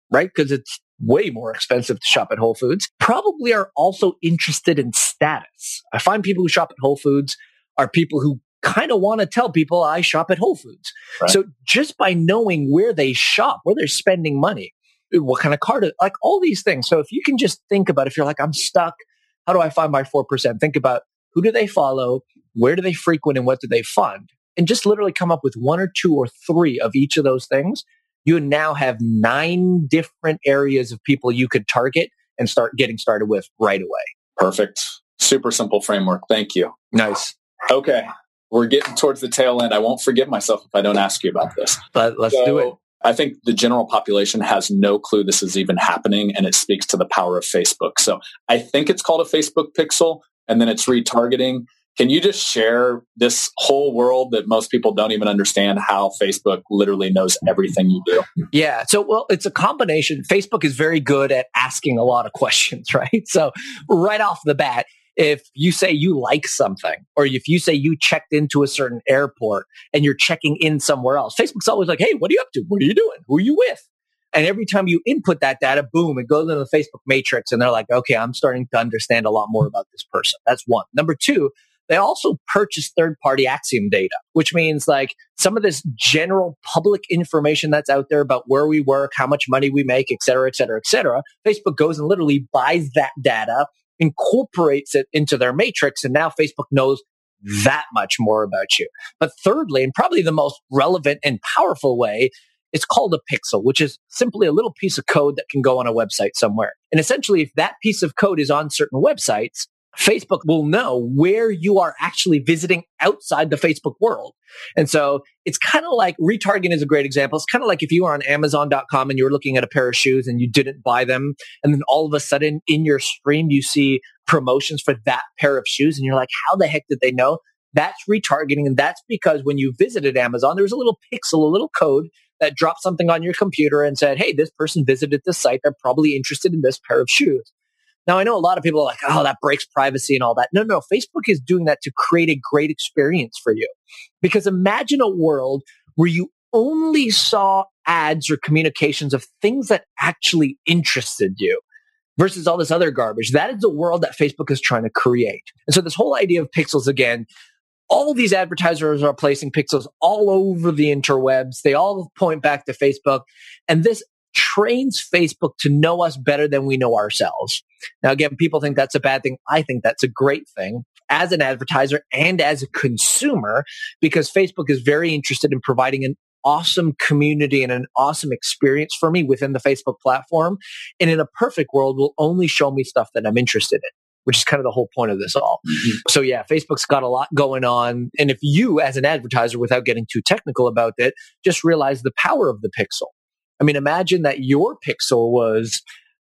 right? Because it's way more expensive to shop at Whole Foods, probably are also interested in status. I find people who shop at Whole Foods are people who kind of want to tell people I shop at Whole Foods. Right. So just by knowing where they shop, where they're spending money, what kind of card, like all these things. So if you can just think about if you're like, I'm stuck, how do I find my 4%? Think about who do they follow? Where do they frequent and what do they fund? And just literally come up with one or two or three of each of those things. You now have nine different areas of people you could target and start getting started with right away. Perfect. Super simple framework. Thank you. Nice. Okay. We're getting towards the tail end. I won't forgive myself if I don't ask you about this. But let's so, do it. I think the general population has no clue this is even happening and it speaks to the power of Facebook. So I think it's called a Facebook pixel, and then it's retargeting. Can you just share this whole world that most people don't even understand how Facebook literally knows everything you do? Yeah. So, well, it's a combination. Facebook is very good at asking a lot of questions, right? So, right off the bat, if you say you like something or if you say you checked into a certain airport and you're checking in somewhere else, Facebook's always like, hey, what are you up to? What are you doing? Who are you with? And every time you input that data, boom, it goes into the Facebook matrix and they're like, okay, I'm starting to understand a lot more about this person. That's one. Number two, they also purchase third party Acxiom data, which means like some of this general public information that's out there about where we work, how much money we make, et cetera, et cetera, et cetera. Facebook goes and literally buys that data, incorporates it into their matrix. And now Facebook knows that much more about you. But thirdly, and probably the most relevant and powerful way, it's called a pixel, which is simply a little piece of code that can go on a website somewhere. And essentially, if that piece of code is on certain websites, Facebook will know where you are actually visiting outside the Facebook world. And so it's kind of like retargeting is a great example. It's kind of like if you were on Amazon.com and you were looking at a pair of shoes and you didn't buy them. And then all of a sudden in your stream, you see promotions for that pair of shoes. And you're like, how the heck did they know? That's retargeting. And that's because when you visited Amazon, there was a little pixel, a little code that dropped something on your computer and said, Hey, this person visited this site. They're probably interested in this pair of shoes. Now, I know a lot of people are like, oh, that breaks privacy and all that. No, no, Facebook is doing that to create a great experience for you. Because imagine a world where you only saw ads or communications of things that actually interested you versus all this other garbage. That is the world that Facebook is trying to create. And so this whole idea of pixels again, all these advertisers are placing pixels all over the interwebs. They all point back to Facebook. And this trains Facebook to know us better than we know ourselves. Now, again, people think that's a bad thing. I think that's a great thing as an advertiser and as a consumer because Facebook is very interested in providing an awesome community and an awesome experience for me within the Facebook platform. And in a perfect world, will only show me stuff that I'm interested in which is kind of the whole point of this all. Mm-hmm. So yeah, Facebook's got a lot going on. And if you as an advertiser, without getting too technical about it, just realize the power of the pixel I mean, imagine that your pixel was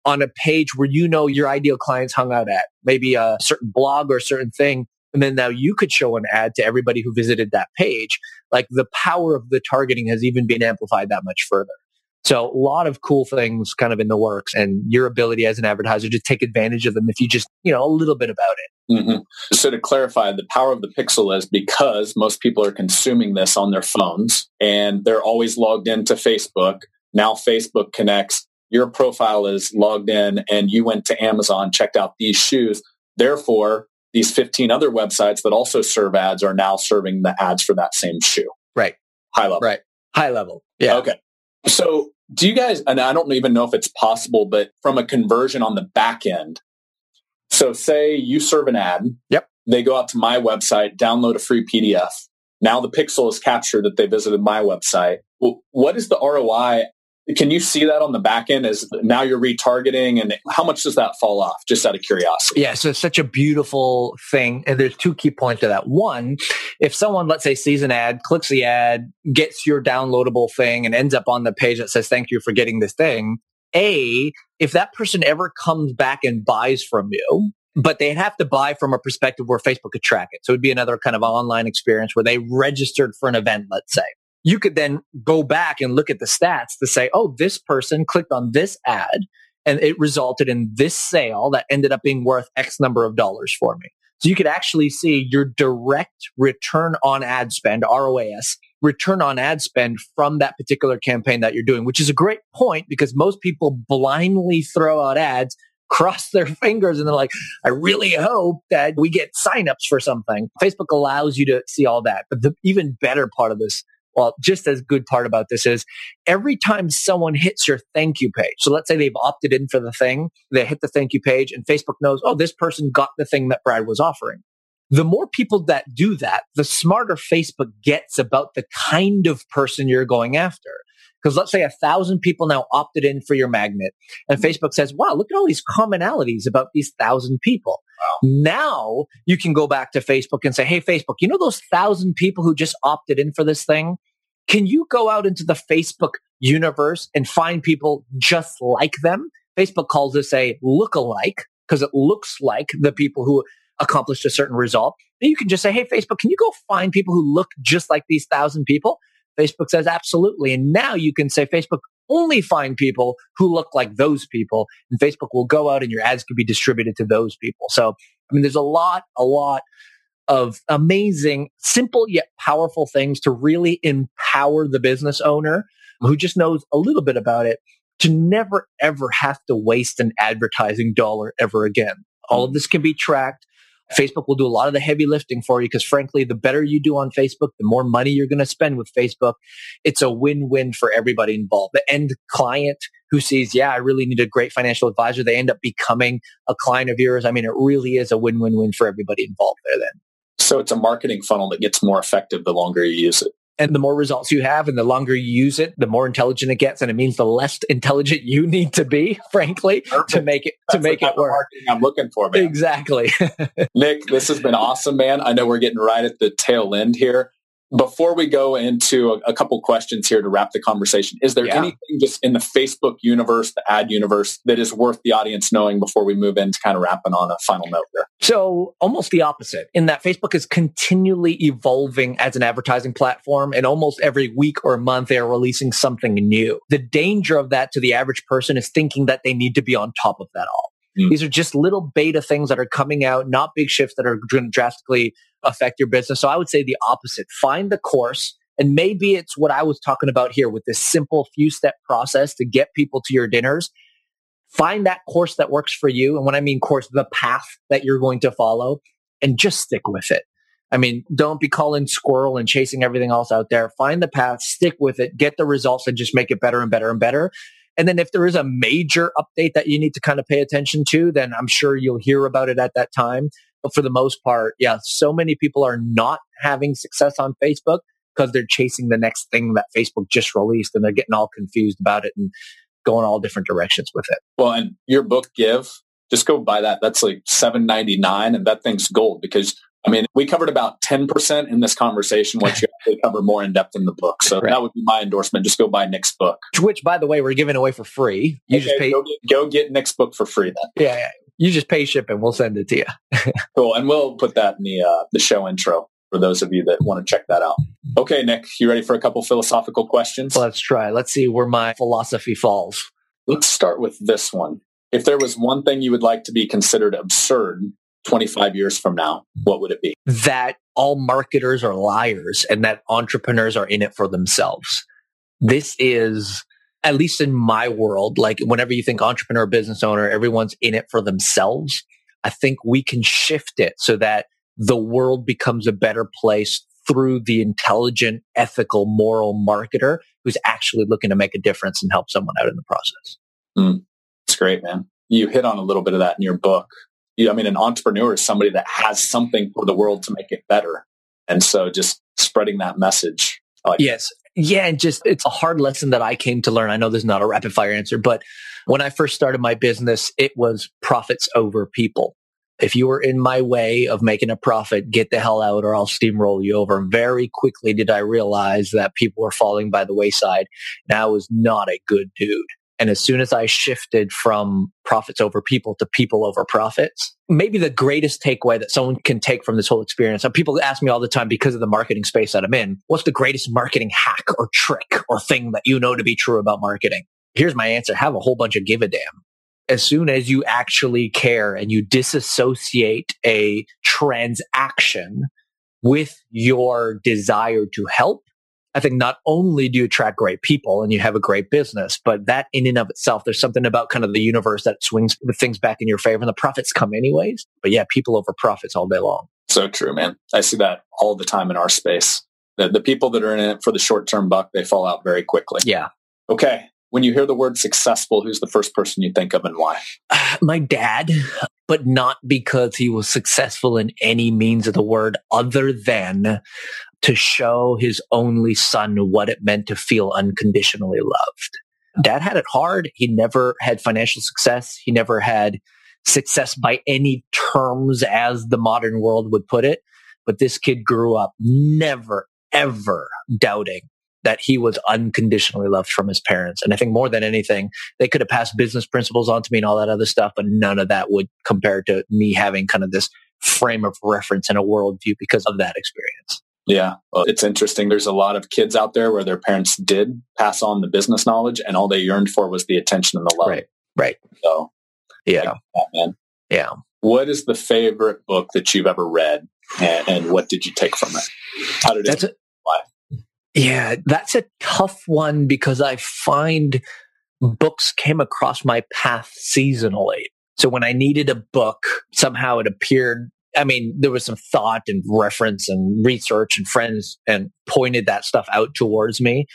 on a page where you know your ideal clients hung out at, maybe a certain blog or a certain thing. And then now you could show an ad to everybody who visited that page. Like the power of the targeting has even been amplified that much further. So a lot of cool things kind of in the works and your ability as an advertiser to take advantage of them if you just, you know, a little bit about it. Mm-hmm. So to clarify, the power of the pixel is because most people are consuming this on their phones and they're always logged into Facebook. Now Facebook connects. Your profile is logged in and you went to Amazon, checked out these shoes. Therefore, these 15 other websites that also serve ads are now serving the ads for that same shoe. Right. High level. Right. High level. Yeah. Okay. So do you guys, and I don't even know if it's possible, but from a conversion on the back end, so say you serve an ad. Yep. They go out to my website, download a free PDF. Now the pixel is captured that they visited my website. Well, what is the ROI can you see that on the back end as now you're retargeting and how much does that fall off just out of curiosity? Yeah, so it's such a beautiful thing. And there's two key points to that. One, if someone, let's say, sees an ad, clicks the ad, gets your downloadable thing and ends up on the page that says, thank you for getting this thing. A, if that person ever comes back and buys from you, but they'd have to buy from a perspective where Facebook could track it. So it'd be another kind of online experience where they registered for an event, let's say you could then go back and look at the stats to say, oh, this person clicked on this ad and it resulted in this sale that ended up being worth X number of dollars for me. So you could actually see your direct return on ad spend, ROAS, return on ad spend from that particular campaign that you're doing, which is a great point because most people blindly throw out ads, cross their fingers, and they're like, I really hope that we get signups for something. Facebook allows you to see all that. But the even better part of this well, just as good part about this is every time someone hits your thank you page. So let's say they've opted in for the thing, they hit the thank you page and Facebook knows, oh, this person got the thing that Brad was offering. The more people that do that, the smarter Facebook gets about the kind of person you're going after. Because let's say a thousand people now opted in for your magnet and mm-hmm. Facebook says, wow, look at all these commonalities about these thousand people. Wow. Now you can go back to Facebook and say, Hey, Facebook, you know those thousand people who just opted in for this thing? Can you go out into the Facebook universe and find people just like them? Facebook calls this a look-alike because it looks like the people who accomplished a certain result. And you can just say, Hey, Facebook, can you go find people who look just like these thousand people? Facebook says absolutely. And now you can say, Facebook, only find people who look like those people. And Facebook will go out and your ads can be distributed to those people. So I mean, there's a lot, a lot of amazing, simple yet powerful things to really empower the business owner who just knows a little bit about it to never ever have to waste an advertising dollar ever again. All of mm-hmm. this can be tracked. Facebook will do a lot of the heavy lifting for you because frankly, the better you do on Facebook, the more money you're going to spend with Facebook. It's a win-win for everybody involved. The end client who sees, yeah, I really need a great financial advisor. They end up becoming a client of yours. I mean, it really is a win-win-win for everybody involved there then. So it's a marketing funnel that gets more effective the longer you use it. And the more results you have and the longer you use it, the more intelligent it gets. And it means the less intelligent you need to be, frankly, Perfect. to make it, to make it work. I'm looking for, man. Exactly. Nick, this has been awesome, man. I know we're getting right at the tail end here. Before we go into a, a couple questions here to wrap the conversation, is there yeah. anything just in the Facebook universe, the ad universe, that is worth the audience knowing before we move into kind of wrapping on a final note there? So, almost the opposite, in that Facebook is continually evolving as an advertising platform, and almost every week or month they are releasing something new. The danger of that to the average person is thinking that they need to be on top of that all. Mm. These are just little beta things that are coming out, not big shifts that are going to drastically affect your business. So I would say the opposite. Find the course. And maybe it's what I was talking about here with this simple few step process to get people to your dinners. Find that course that works for you. And when I mean course, the path that you're going to follow and just stick with it. I mean, don't be calling squirrel and chasing everything else out there. Find the path, stick with it, get the results and just make it better and better and better. And then if there is a major update that you need to kind of pay attention to, then I'm sure you'll hear about it at that time. But for the most part, yeah, so many people are not having success on Facebook because they're chasing the next thing that Facebook just released and they're getting all confused about it and going all different directions with it. Well, and your book Give, just go buy that. That's like seven ninety nine, and that thing's gold because I mean, we covered about 10% in this conversation, which you actually cover more in depth in the book. So right. that would be my endorsement. Just go buy Nick's book. Which, by the way, we're giving away for free. You okay, just pay. Go get, go get, Nick's book for free then. Yeah, yeah. You just pay shipping. And we'll send it to you. cool. And we'll put that in the, uh, the show intro for those of you that want to check that out. Okay, Nick, you ready for a couple philosophical questions? Let's try. Let's see where my philosophy falls. Let's start with this one. If there was one thing you would like to be considered absurd 25 years from now, what would it be? That all marketers are liars and that entrepreneurs are in it for themselves. This is, at least in my world, like whenever you think entrepreneur, business owner, everyone's in it for themselves. I think we can shift it so that the world becomes a better place through the intelligent, ethical, moral marketer who's actually looking to make a difference and help someone out in the process. Mm, that's great, man. You hit on a little bit of that in your book. I mean, an entrepreneur is somebody that has something for the world to make it better. And so just spreading that message. Like yes. Yeah. And just, it's a hard lesson that I came to learn. I know there's not a rapid fire answer, but when I first started my business, it was profits over people. If you were in my way of making a profit, get the hell out or I'll steamroll you over. Very quickly did I realize that people were falling by the wayside and I was not a good dude. And as soon as I shifted from profits over people to people over profits, maybe the greatest takeaway that someone can take from this whole experience. people ask me all the time because of the marketing space that I'm in, what's the greatest marketing hack or trick or thing that you know to be true about marketing? Here's my answer. Have a whole bunch of give a damn. As soon as you actually care and you disassociate a transaction with your desire to help, I think not only do you attract great people and you have a great business, but that in and of itself, there's something about kind of the universe that swings things back in your favor and the profits come anyways. But yeah, people over profits all day long. So true, man. I see that all the time in our space. The, the people that are in it for the short term buck, they fall out very quickly. Yeah. Okay. When you hear the word successful, who's the first person you think of and why? my dad, but not because he was successful in any means of the word other than to show his only son what it meant to feel unconditionally loved. Dad had it hard. He never had financial success. He never had success by any terms as the modern world would put it. But this kid grew up never, ever doubting that he was unconditionally loved from his parents. And I think more than anything, they could have passed business principles on to me and all that other stuff, but none of that would compare to me having kind of this frame of reference and a worldview because of that experience. Yeah, well, it's interesting. There's a lot of kids out there where their parents did pass on the business knowledge, and all they yearned for was the attention and the love. Right. Right. So, yeah, that, man. Yeah. What is the favorite book that you've ever read, and, and what did you take from it? How did that's it? A, yeah, that's a tough one because I find books came across my path seasonally. So when I needed a book, somehow it appeared. I mean, there was some thought and reference and research and friends and pointed that stuff out towards me.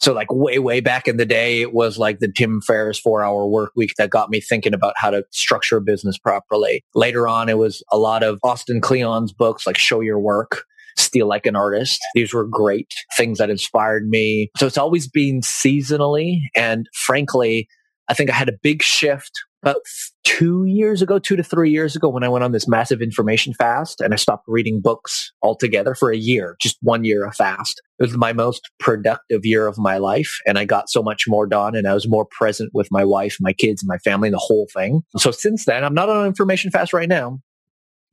So like way, way back in the day, it was like the Tim Ferriss four hour work week that got me thinking about how to structure a business properly. Later on, it was a lot of Austin Kleon's books like Show Your Work. Steal Like an Artist. These were great things that inspired me. So it's always been seasonally. And frankly, I think I had a big shift about two years ago, two to three years ago, when I went on this massive information fast and I stopped reading books altogether for a year, just one year of fast. It was my most productive year of my life. And I got so much more done and I was more present with my wife, my kids, my family, the whole thing. So since then, I'm not on information fast right now,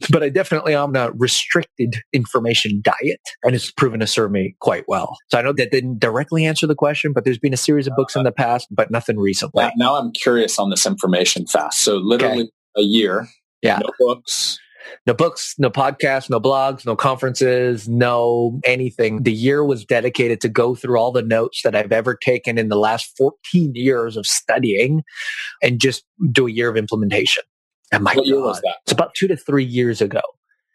but I definitely am on a restricted information diet and it's proven to serve me quite well. So I know that didn't directly answer the question, but there's been a series of books in uh, the past, but nothing recently. Now, now I'm curious on this information fast. So literally okay. a year, yeah. no books, no books, no podcasts, no blogs, no conferences, no anything. The year was dedicated to go through all the notes that I've ever taken in the last 14 years of studying and just do a year of implementation. And my what year was that? It's about two to three years ago.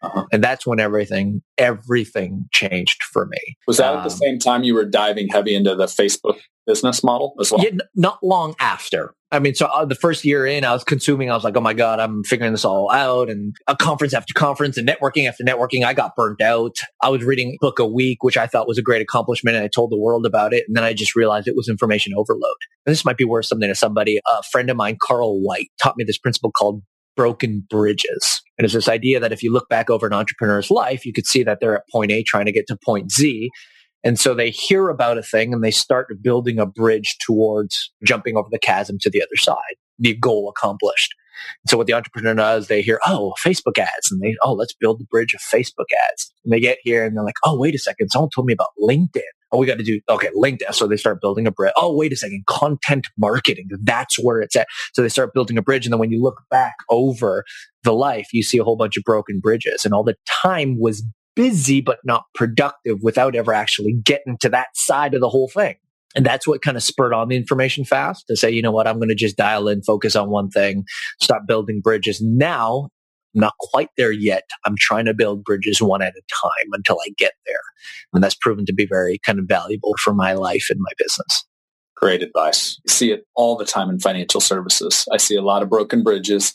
Uh-huh. And that's when everything, everything changed for me. Was that um, at the um, same time you were diving heavy into the Facebook business model as well? Yeah, not long after. I mean, so uh, the first year in, I was consuming, I was like, oh my God, I'm figuring this all out. And a conference after conference and networking after networking, I got burnt out. I was reading a book a week, which I thought was a great accomplishment. And I told the world about it. And then I just realized it was information overload. And this might be worth something to somebody. A friend of mine, Carl White, taught me this principle called broken bridges. And it's this idea that if you look back over an entrepreneur's life, you could see that they're at point A trying to get to point Z. And so they hear about a thing and they start building a bridge towards jumping over the chasm to the other side, the goal accomplished. So what the entrepreneur does, they hear, oh, Facebook ads, and they, oh, let's build the bridge of Facebook ads. And they get here and they're like, oh, wait a second, someone told me about LinkedIn. Oh, we got to do, okay, LinkedIn. So they start building a bridge. Oh, wait a second, content marketing. That's where it's at. So they start building a bridge. And then when you look back over the life, you see a whole bunch of broken bridges and all the time was busy, but not productive without ever actually getting to that side of the whole thing. And that's what kind of spurred on the information fast to say, you know what, I'm going to just dial in, focus on one thing, stop building bridges. Now, I'm not quite there yet. I'm trying to build bridges one at a time until I get there. And that's proven to be very kind of valuable for my life and my business. Great advice. I see it all the time in financial services. I see a lot of broken bridges.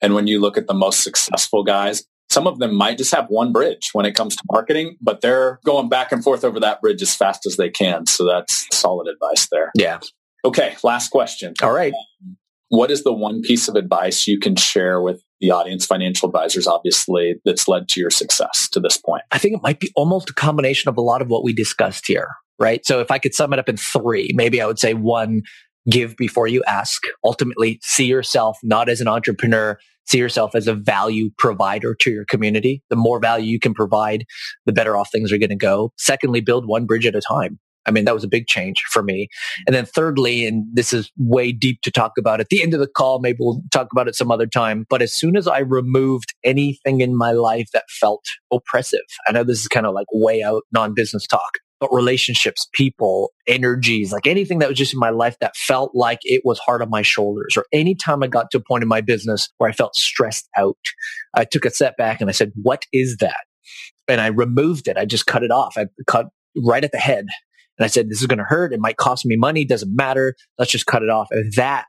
And when you look at the most successful guys, some of them might just have one bridge when it comes to marketing, but they're going back and forth over that bridge as fast as they can. So that's solid advice there. Yeah. Okay. Last question. All right. Um, what is the one piece of advice you can share with the audience, financial advisors, obviously, that's led to your success to this point? I think it might be almost a combination of a lot of what we discussed here, right? So if I could sum it up in three, maybe I would say one, give before you ask. Ultimately, see yourself not as an entrepreneur, see yourself as a value provider to your community. The more value you can provide, the better off things are going to go. Secondly, build one bridge at a time. I mean, that was a big change for me. And then thirdly, and this is way deep to talk about at the end of the call, maybe we'll talk about it some other time. But as soon as I removed anything in my life that felt oppressive, I know this is kind of like way out non business talk, but relationships, people, energies, like anything that was just in my life that felt like it was hard on my shoulders, or anytime I got to a point in my business where I felt stressed out, I took a step back and I said, what is that? And I removed it. I just cut it off. I cut right at the head. And I said, this is going to hurt. It might cost me money. Doesn't matter. Let's just cut it off. And that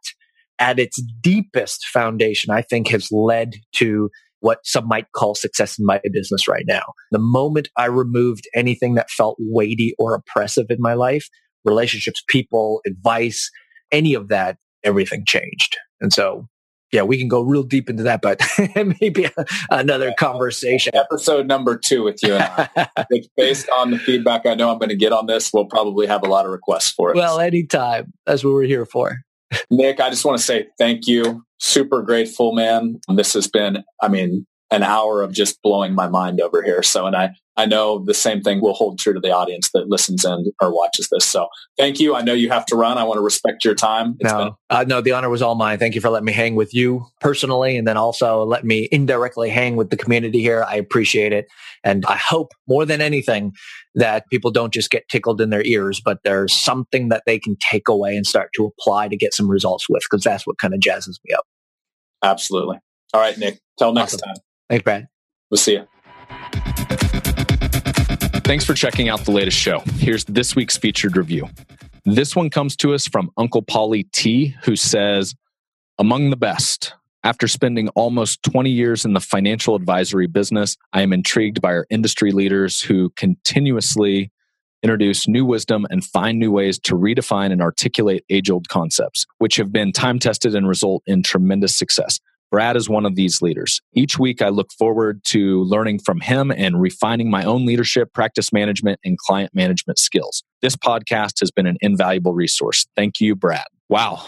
at its deepest foundation, I think has led to what some might call success in my business right now. The moment I removed anything that felt weighty or oppressive in my life, relationships, people, advice, any of that, everything changed. And so, yeah, we can go real deep into that, but maybe another yeah, conversation. Episode number two with you and I. based on the feedback I know I'm going to get on this. We'll probably have a lot of requests for it. Well, anytime. That's what we're here for. Nick, I just want to say thank you super grateful, man. This has been, I mean, an hour of just blowing my mind over here. So, and I, I know the same thing will hold true to the audience that listens and or watches this. So thank you. I know you have to run. I want to respect your time. It's no, been- uh, no, the honor was all mine. Thank you for letting me hang with you personally. And then also let me indirectly hang with the community here. I appreciate it. And I hope more than anything that people don't just get tickled in their ears, but there's something that they can take away and start to apply to get some results with, because that's what kind of jazzes me up. Absolutely. All right, Nick. Till next awesome. time. Thanks, Brad. We'll see you. Thanks for checking out the latest show. Here's this week's featured review. This one comes to us from Uncle Polly T, who says, Among the best. After spending almost 20 years in the financial advisory business, I am intrigued by our industry leaders who continuously introduce new wisdom and find new ways to redefine and articulate age old concepts, which have been time tested and result in tremendous success. Brad is one of these leaders. Each week, I look forward to learning from him and refining my own leadership, practice management, and client management skills. This podcast has been an invaluable resource. Thank you, Brad. Wow.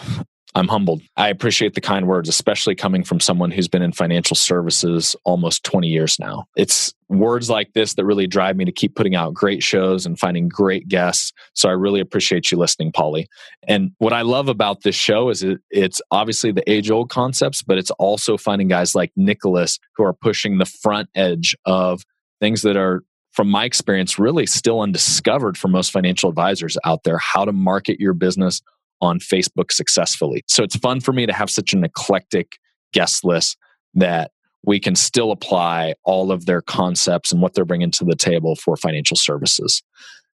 I'm humbled. I appreciate the kind words, especially coming from someone who's been in financial services almost 20 years now. It's words like this that really drive me to keep putting out great shows and finding great guests. So I really appreciate you listening, Polly. And what I love about this show is it, it's obviously the age old concepts, but it's also finding guys like Nicholas who are pushing the front edge of things that are from my experience, really still undiscovered for most financial advisors out there how to market your business on Facebook successfully. So it's fun for me to have such an eclectic guest list that we can still apply all of their concepts and what they're bringing to the table for financial services.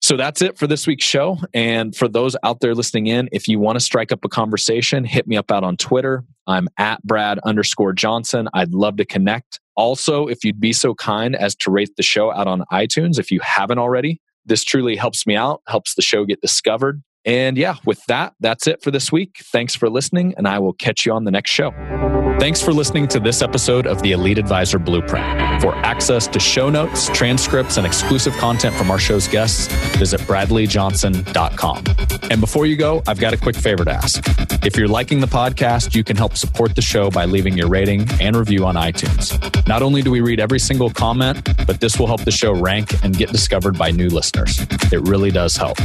So that's it for this week's show. And for those out there listening in, if you want to strike up a conversation, hit me up out on Twitter. I'm at Brad underscore Johnson. I'd love to connect. Also, if you'd be so kind as to rate the show out on iTunes, if you haven't already, this truly helps me out, helps the show get discovered. And yeah, with that, that's it for this week. Thanks for listening, and I will catch you on the next show. Thanks for listening to this episode of the Elite Advisor Blueprint. For access to show notes, transcripts, and exclusive content from our show's guests, visit bradleyjohnson.com. And before you go, I've got a quick favor to ask. If you're liking the podcast, you can help support the show by leaving your rating and review on iTunes. Not only do we read every single comment, but this will help the show rank and get discovered by new listeners. It really does help.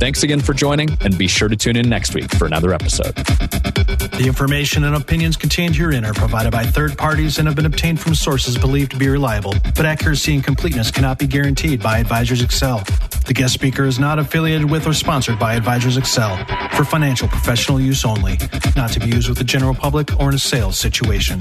Thanks again for joining, and be sure to tune in next week for another episode. The information and opinions contained herein are provided by third parties and have been obtained from sources believed to be reliable, but accuracy and completeness cannot be guaranteed by Advisors Excel. The guest speaker is not affiliated with or sponsored by Advisors Excel for financial professional use only, not to be used with the general public or in a sales situation.